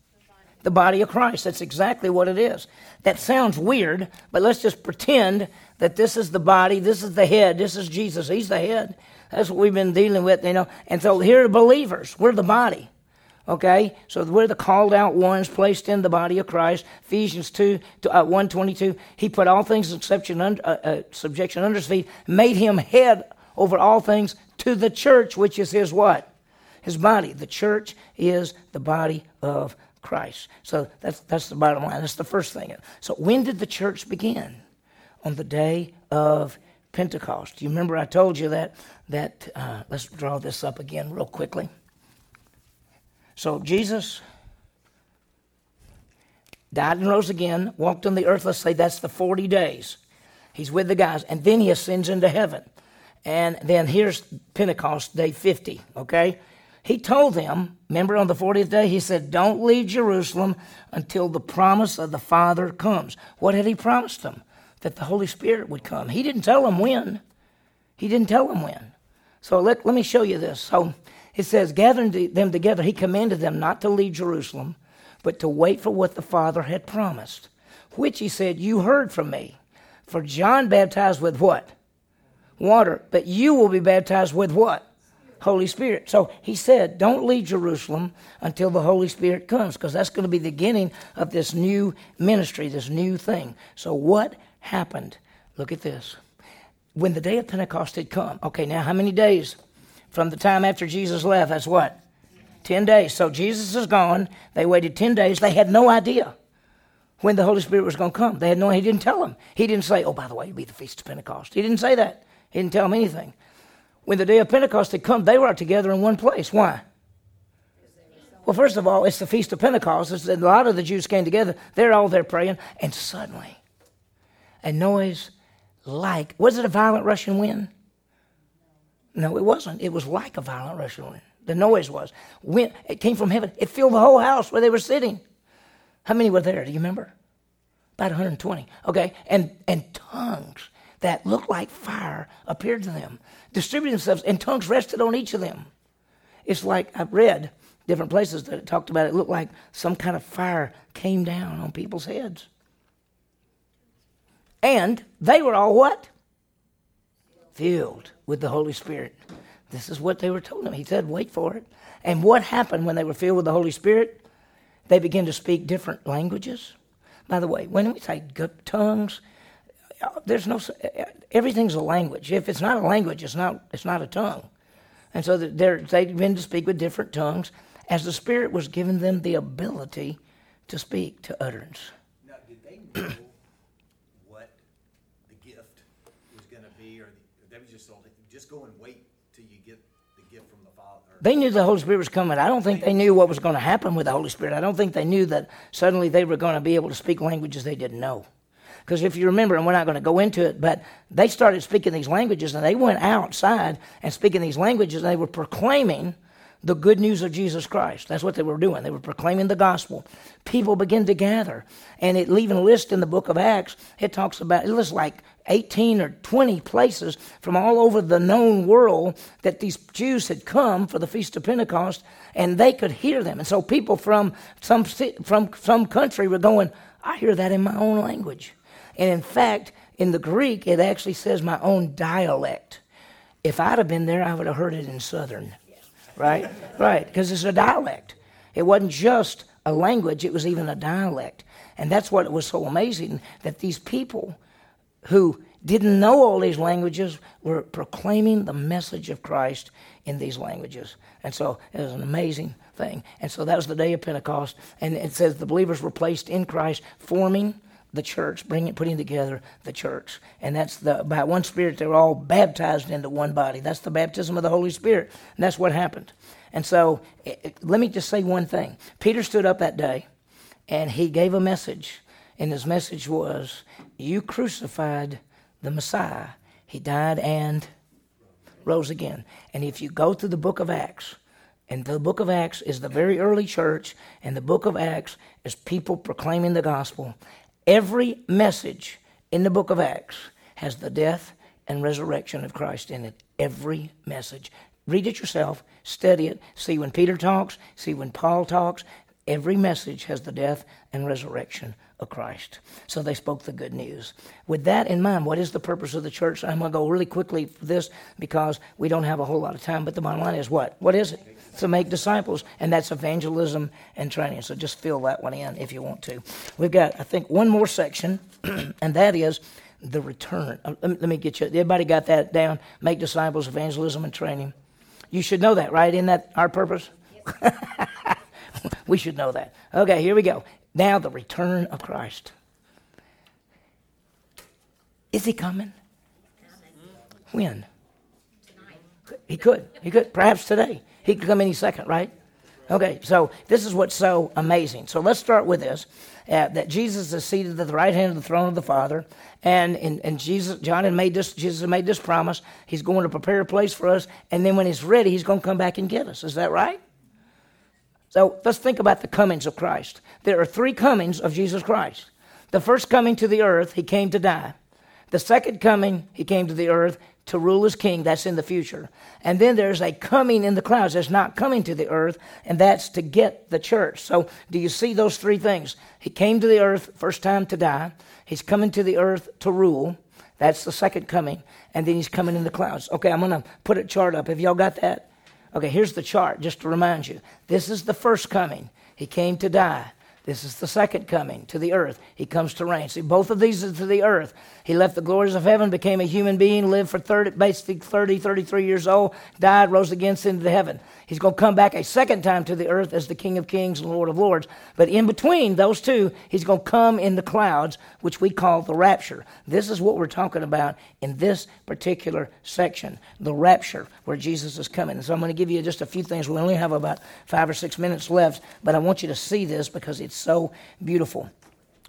The body of Christ. That's exactly what it is. That sounds weird, but let's just pretend that this is the body, this is the head, this is Jesus. He's the head. That's what we've been dealing with, you know. And so here are believers. We're the body. Okay, so we're the called out ones placed in the body of Christ. Ephesians 2, uh, 122, he put all things in subjection under, uh, uh, subjection under his feet, made him head over all things to the church, which is his what? His body. The church is the body of Christ. So that's, that's the bottom line. That's the first thing. So when did the church begin? On the day of Pentecost. Do you remember I told you that? That uh, let's draw this up again real quickly. So Jesus died and rose again, walked on the earth. Let's say that's the 40 days. He's with the guys, and then he ascends into heaven. And then here's Pentecost, day 50, okay? He told them, remember on the 40th day, he said, Don't leave Jerusalem until the promise of the Father comes. What had he promised them? That the Holy Spirit would come. He didn't tell them when. He didn't tell them when. So let, let me show you this. So it says, gathering them together, he commanded them not to leave Jerusalem, but to wait for what the Father had promised, which he said, You heard from me. For John baptized with what? Water. But you will be baptized with what? Holy Spirit. So he said, Don't leave Jerusalem until the Holy Spirit comes, because that's going to be the beginning of this new ministry, this new thing. So, what happened? Look at this. When the day of Pentecost had come, okay, now how many days from the time after Jesus left? That's what? 10 days. So Jesus is gone. They waited 10 days. They had no idea when the Holy Spirit was going to come. They had no, he didn't tell them. He didn't say, oh, by the way, it'll be the Feast of Pentecost. He didn't say that. He didn't tell them anything. When the day of Pentecost had come, they were together in one place. Why? Well, first of all, it's the Feast of Pentecost. It's, a lot of the Jews came together. They're all there praying. And suddenly, a noise like, was it a violent rushing wind? No, it wasn't. It was like a violent rushing. The noise was. When it came from heaven. It filled the whole house where they were sitting. How many were there? Do you remember? About 120. Okay. And, and tongues that looked like fire appeared to them, distributed themselves, and tongues rested on each of them. It's like I've read different places that it talked about it looked like some kind of fire came down on people's heads. And they were all what? Filled with the Holy Spirit. This is what they were told him. He said, wait for it. And what happened when they were filled with the Holy Spirit? They began to speak different languages. By the way, when we say tongues, uh, there's no uh, uh, everything's a language. If it's not a language, it's not it's not a tongue. And so they began to speak with different tongues as the Spirit was giving them the ability to speak to utterance. Now, did they know what the gift was going to be, or they was just go and wait till you get the gift from the Father? They knew the Holy Spirit was coming. I don't think they knew what was going to happen with the Holy Spirit. I don't think they knew that suddenly they were going to be able to speak languages they didn't know. Because if you remember, and we're not going to go into it, but they started speaking these languages and they went outside and speaking these languages and they were proclaiming the good news of Jesus Christ. That's what they were doing. They were proclaiming the gospel. People began to gather. And it even lists in the book of Acts, it talks about, it lists like 18 or 20 places from all over the known world that these Jews had come for the Feast of Pentecost and they could hear them. And so people from some, from some country were going, I hear that in my own language. And in fact, in the Greek, it actually says my own dialect. If I'd have been there, I would have heard it in Southern right? Right, because it's a dialect. It wasn't just a language, it was even a dialect. And that's what it was so amazing that these people who didn't know all these languages were proclaiming the message of Christ in these languages. And so it was an amazing thing. And so that was the day of Pentecost. And it says the believers were placed in Christ, forming the church, bringing, putting together the church. And that's the, by one Spirit, they were all baptized into one body. That's the baptism of the Holy Spirit. And that's what happened. And so it, it, let me just say one thing. Peter stood up that day and he gave a message. And his message was, You crucified the Messiah. He died and rose again. And if you go through the book of Acts, and the book of Acts is the very early church, and the book of Acts is people proclaiming the gospel. Every message in the book of Acts has the death and resurrection of Christ in it. Every message. Read it yourself, study it, see when Peter talks, see when Paul talks. Every message has the death and resurrection of Christ. So they spoke the good news. With that in mind, what is the purpose of the church? I'm going to go really quickly for this because we don't have a whole lot of time, but the bottom line is what? What is it? to make disciples, and that's evangelism and training. So just fill that one in if you want to. We've got, I think, one more section, and that is the return. Uh, let me, get you. Everybody got that down? Make disciples, evangelism, and training. You should know that, right? Isn't that our purpose? we should know that. Okay, here we go. Now the return of Christ. Is he coming? When? He could. He could. Perhaps today. He could come any second, right? Okay, so this is what's so amazing. So let's start with this uh, that Jesus is seated at the right hand of the throne of the Father. And, and, and Jesus, John had made this, Jesus made this promise. He's going to prepare a place for us. And then when he's ready, he's going to come back and get us. Is that right? So let's think about the comings of Christ. There are three comings of Jesus Christ. The first coming to the earth, he came to die. The second coming, he came to the earth to rule as king. That's in the future. And then there's a coming in the clouds that's not coming to the earth, and that's to get the church. So do you see those three things? He came to the earth first time to die. He's coming to the earth to rule. That's the second coming. And then he's coming in the clouds. Okay, I'm going to put a chart up. Have y'all got that? Okay, here's the chart just to remind you. This is the first coming. He came to die. This is the second coming to the earth. He comes to reign. See, both of these are to the earth. He left the glories of heaven, became a human being, lived for 30, basically 30, 33 years old, died, rose again, into heaven. He's going to come back a second time to the earth as the King of Kings and Lord of Lords. But in between those two, he's going to come in the clouds, which we call the rapture. This is what we're talking about in this particular section the rapture, where Jesus is coming. so I'm going to give you just a few things. We only have about five or six minutes left, but I want you to see this because it's so beautiful.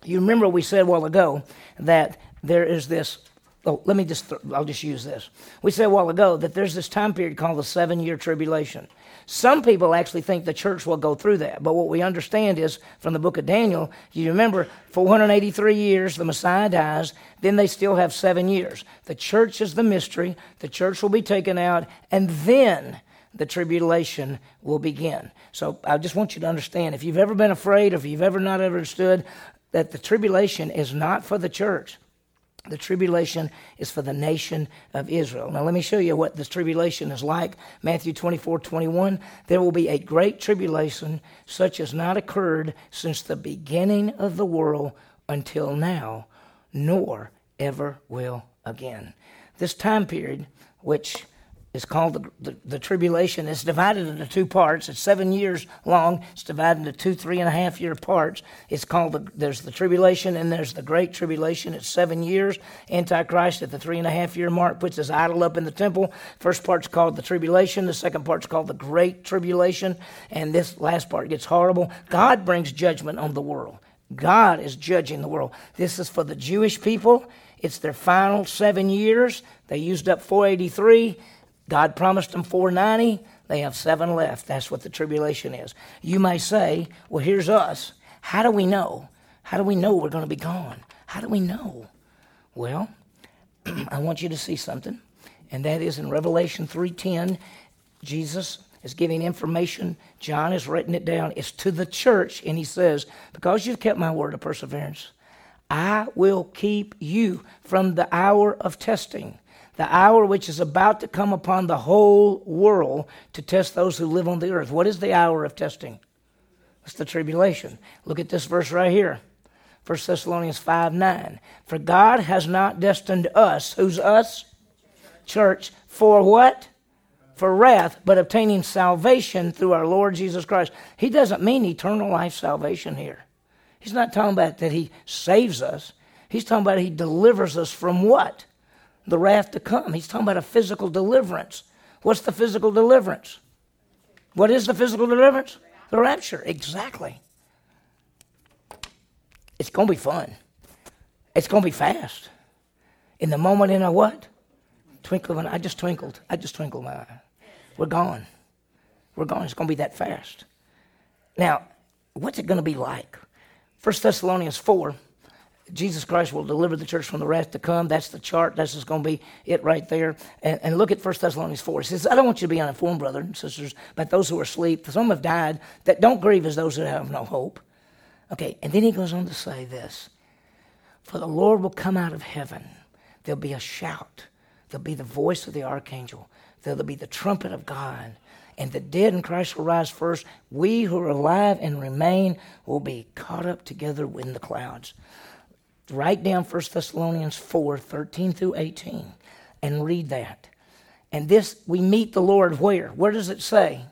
You remember we said a while ago that there is this oh, let me just, I'll just use this. We said a while ago that there's this time period called the seven year tribulation. Some people actually think the church will go through that. But what we understand is from the book of Daniel, you remember 483 years, the Messiah dies, then they still have seven years. The church is the mystery, the church will be taken out, and then the tribulation will begin. So I just want you to understand if you've ever been afraid, or if you've ever not understood, that the tribulation is not for the church. The tribulation is for the nation of Israel. Now, let me show you what this tribulation is like. Matthew 24 21. There will be a great tribulation, such as not occurred since the beginning of the world until now, nor ever will again. This time period, which is called the, the, the, tribulation. It's divided into two parts. It's seven years long. It's divided into two three and a half year parts. It's called the, there's the tribulation and there's the great tribulation. It's seven years. Antichrist at the three and a half year mark puts his idol up in the temple. First part's called the tribulation. The second part's called the great tribulation. And this last part gets horrible. God brings judgment on the world. God is judging the world. This is for the Jewish people. It's their final seven years. They used up 483. God promised them 490. They have seven left. That's what the tribulation is. You may say, well, here's us. How do we know? How do we know we're going to be gone? How do we know? Well, I want you to see something, and that is in Revelation 3:10, Jesus is giving information. John has written it down. It's to the church, and he says, Because you've kept my word of perseverance, I will keep you from the hour of testing the hour which is about to come upon the whole world to test those who live on the earth. What is the hour of testing? It's the tribulation. Look at this verse right here. 1 Thessalonians 5 9. For God has not destined us, who's us? Church, for what? For wrath, but obtaining salvation through our Lord Jesus Christ. He doesn't mean eternal life salvation here. He's not talking about that He saves us. He's talking about He delivers us from what? The wrath to come. He's talking about a physical deliverance. What's the physical deliverance? What is the physical deliverance? The rapture. Exactly. It's going to be fun. It's going to be fast. In the moment, in a what? Twinkle of an I just twinkled. I just twinkled my eye. We're gone. We're gone. It's going to be that fast. Now, what's it going to be like? 1 Thessalonians 4 Jesus Christ will deliver the church from the wrath to come. That's the chart. That's just going to be it right there. And, and look at 1 Thessalonians 4. It says, I don't want you to be uninformed, brothers and sisters, about those who are asleep. Some have died. That don't grieve as those who have no hope. Okay, and then he goes on to say this For the Lord will come out of heaven. There'll be a shout. There'll be the voice of the archangel. There'll be the trumpet of God. And the dead in Christ will rise first. We who are alive and remain will be caught up together in the clouds write down 1 Thessalonians 4 13 through 18 and read that. And this, we meet the Lord where? Where does it say?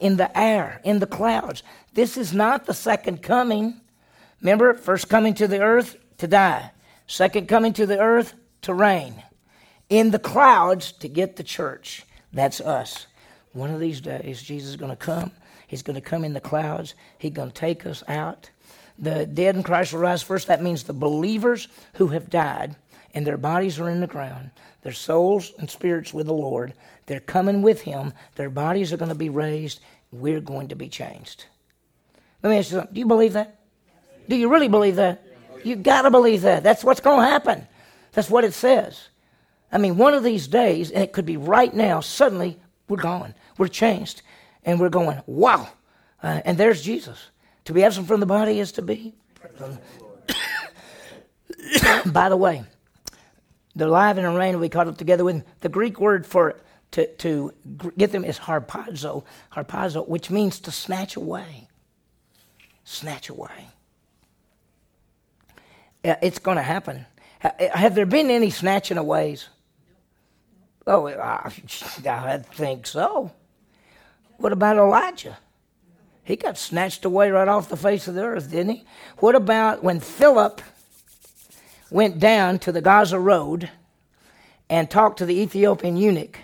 In the air, in the clouds. This is not the second coming. Remember, first coming to the earth to die, second coming to the earth to reign. In the clouds to get the church. That's us. One of these days, Jesus is going to come. He's going to come in the clouds. He's going to take us out the dead in Christ will rise first. That means the believers who have died and their bodies are in the ground, their souls and spirits with the Lord. They're coming with Him. Their bodies are going to be raised. We're going to be changed. Let me ask you something. Do you believe that? Do you really believe that? You got to believe that. That's what's going to happen. That's what it says. I mean, one of these days, and it could be right now, suddenly we're gone. We're changed. And we're going, wow. Uh, and there's Jesus. To be absent from the body is to be. By the way, the live and the rain we caught up together with the Greek word for to, to get them is harpazo, harpazo, which means to snatch away. Snatch away. It's going to happen. Eh, have there been any snatching aways? Oh, I, I think so. What about Elijah? He got snatched away right off the face of the earth, didn't he? What about when Philip went down to the Gaza Road and talked to the Ethiopian eunuch?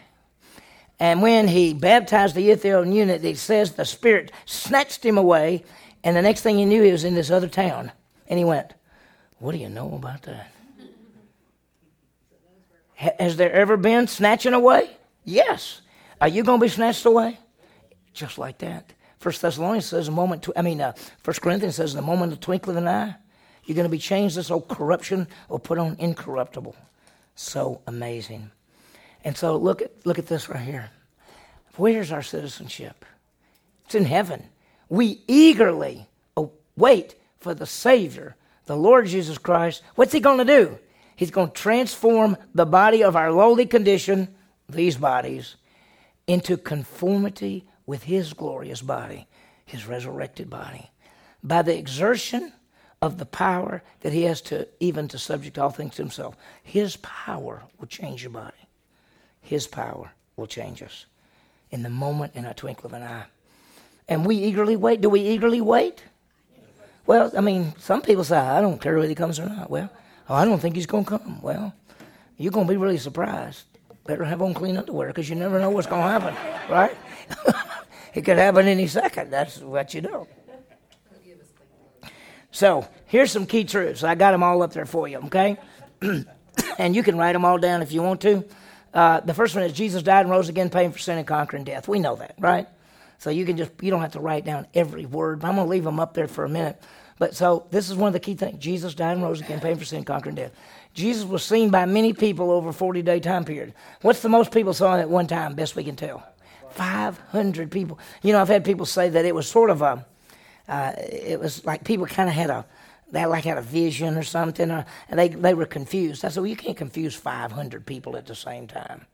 And when he baptized the Ethiopian eunuch, it says the Spirit snatched him away, and the next thing he knew, he was in this other town. And he went, What do you know about that? Has there ever been snatching away? Yes. Are you going to be snatched away? Just like that. First Thessalonians says a moment. To, I mean, uh, First Corinthians says in a moment of twinkle of an eye, you're going to be changed. This old corruption or put on incorruptible. So amazing. And so look at look at this right here. Where's our citizenship? It's in heaven. We eagerly wait for the Savior, the Lord Jesus Christ. What's He going to do? He's going to transform the body of our lowly condition, these bodies, into conformity with His glorious body, His resurrected body, by the exertion of the power that He has to even to subject all things to Himself. His power will change your body. His power will change us in the moment, in a twinkle of an eye. And we eagerly wait. Do we eagerly wait? Well, I mean, some people say, I don't care whether he comes or not. Well, Oh, I don't think he's going to come. Well, you're going to be really surprised. Better have on clean underwear because you never know what's going to happen, right? it could happen any second. That's what you know. So here's some key truths. I got them all up there for you, okay? and you can write them all down if you want to. Uh, the first one is Jesus died and rose again, paying for sin and conquering death. We know that, right? So you can just you don't have to write down every word. I'm going to leave them up there for a minute. But so this is one of the key things. Jesus died and rose again, paying for sin, and conquering death. Jesus was seen by many people over a 40 day time period. What's the most people saw him at one time, best we can tell? 500 people. You know, I've had people say that it was sort of a, uh, it was like people kind of had a, they like had a vision or something, or, and they, they were confused. I said, well, you can't confuse 500 people at the same time.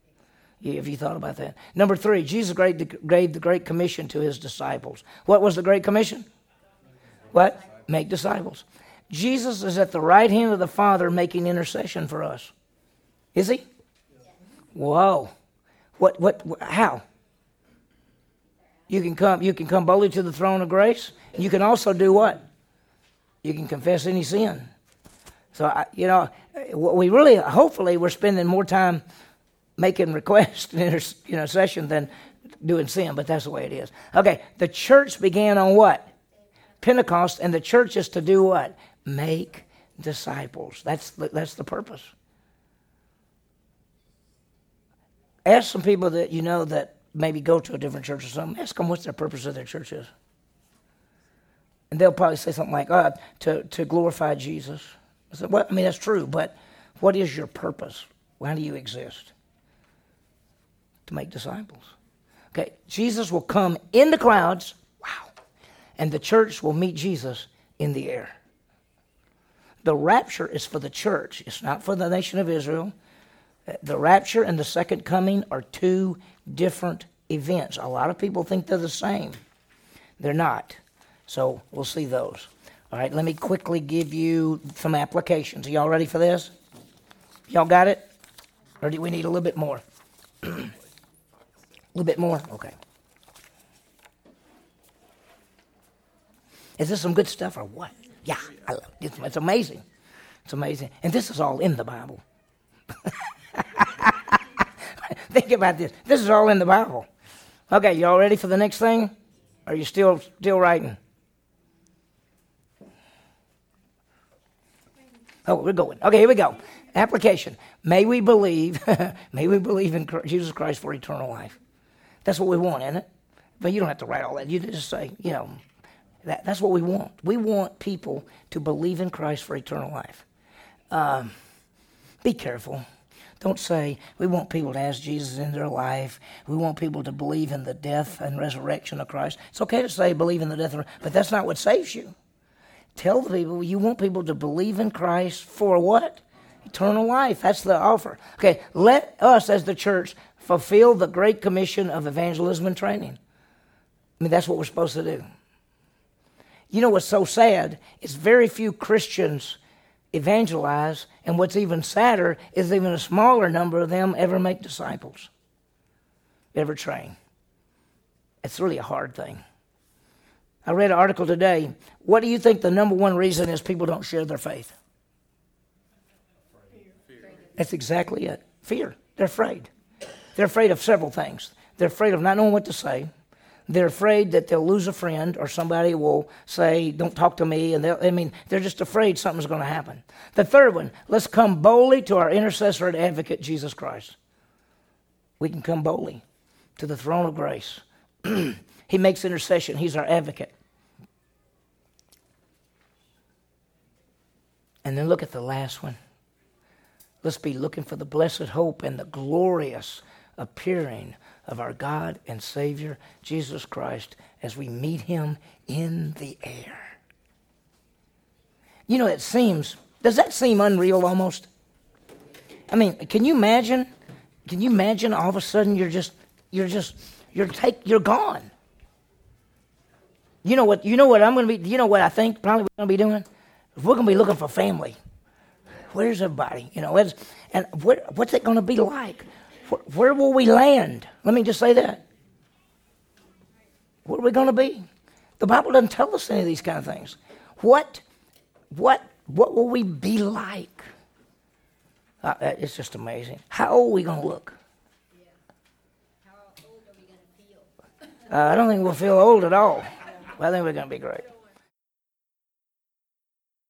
Have you thought about that? Number three, Jesus gave the Great Commission to his disciples. What was the Great Commission? What? make disciples. Jesus is at the right hand of the Father making intercession for us. Is he? Whoa. What what how? You can come you can come boldly to the throne of grace. You can also do what? You can confess any sin. So I, you know, we really hopefully we're spending more time making requests in intercession than doing sin, but that's the way it is. Okay, the church began on what? Pentecost, and the church is to do what? Make disciples. That's the, that's the purpose. Ask some people that you know that maybe go to a different church or something. Ask them what's their purpose of their church is. And they'll probably say something like, oh, to, to glorify Jesus. I said, well, I mean, that's true, but what is your purpose? Why do you exist? To make disciples. Okay, Jesus will come in the clouds wow, and the church will meet Jesus in the air. The rapture is for the church, it's not for the nation of Israel. The rapture and the second coming are two different events. A lot of people think they're the same. They're not. So we'll see those. All right, let me quickly give you some applications. Are y'all ready for this? Y'all got it? Or do we need a little bit more? a little bit more? Okay. Is this some good stuff or what? Yeah, I love it. It's amazing. It's amazing. And this is all in the Bible. Think about this. This is all in the Bible. Okay, y'all ready for the next thing? Are you still still writing? Oh, we're going. Okay, here we go. Application. May we believe, may we believe in Jesus Christ for eternal life. That's what we want, isn't it? But you don't have to write all that. You just say, you know, that, that's what we want. We want people to believe in Christ for eternal life. Um, be careful. Don't say, we want people to ask Jesus in their life. We want people to believe in the death and resurrection of Christ. It's okay to say believe in the death, but that's not what saves you. Tell the people you want people to believe in Christ for what? Eternal life. That's the offer. Okay, let us as the church fulfill the Great Commission of evangelism and training. I mean, that's what we're supposed to do. You know what's so sad? It's very few Christians evangelize, and what's even sadder is even a smaller number of them ever make disciples, ever train. It's really a hard thing. I read an article today. What do you think the number one reason is people don't share their faith? That's exactly it. Fear. They're afraid. They're afraid of several things. They're afraid of not knowing what to say. They're afraid that they'll lose a friend or somebody will say, Don't talk to me. And I mean, they're just afraid something's going to happen. The third one, let's come boldly to our intercessor and advocate, Jesus Christ. We can come boldly to the throne of grace. he makes intercession, He's our advocate. And then look at the last one. Let's be looking for the blessed hope and the glorious appearing of our God and Savior, Jesus Christ, as we meet Him in the air. You know, it seems, does that seem unreal almost? I mean, can you imagine? Can you imagine all of a sudden you're just, you're just, you're take, you're gone. You know what, you know what I'm going to be, you know what I think probably we're going to be doing? We're going to be looking for family. Where's everybody? You know, and what, what's it going to be like? Where, where will we land? Let me just say that. Where are we going to be? The Bible doesn't tell us any of these kind of things. What, what, what will we be like? Uh, it's just amazing. How old are we going to look? Yeah. How old are we going to feel? uh, I don't think we'll feel old at all. I think we're going to be great.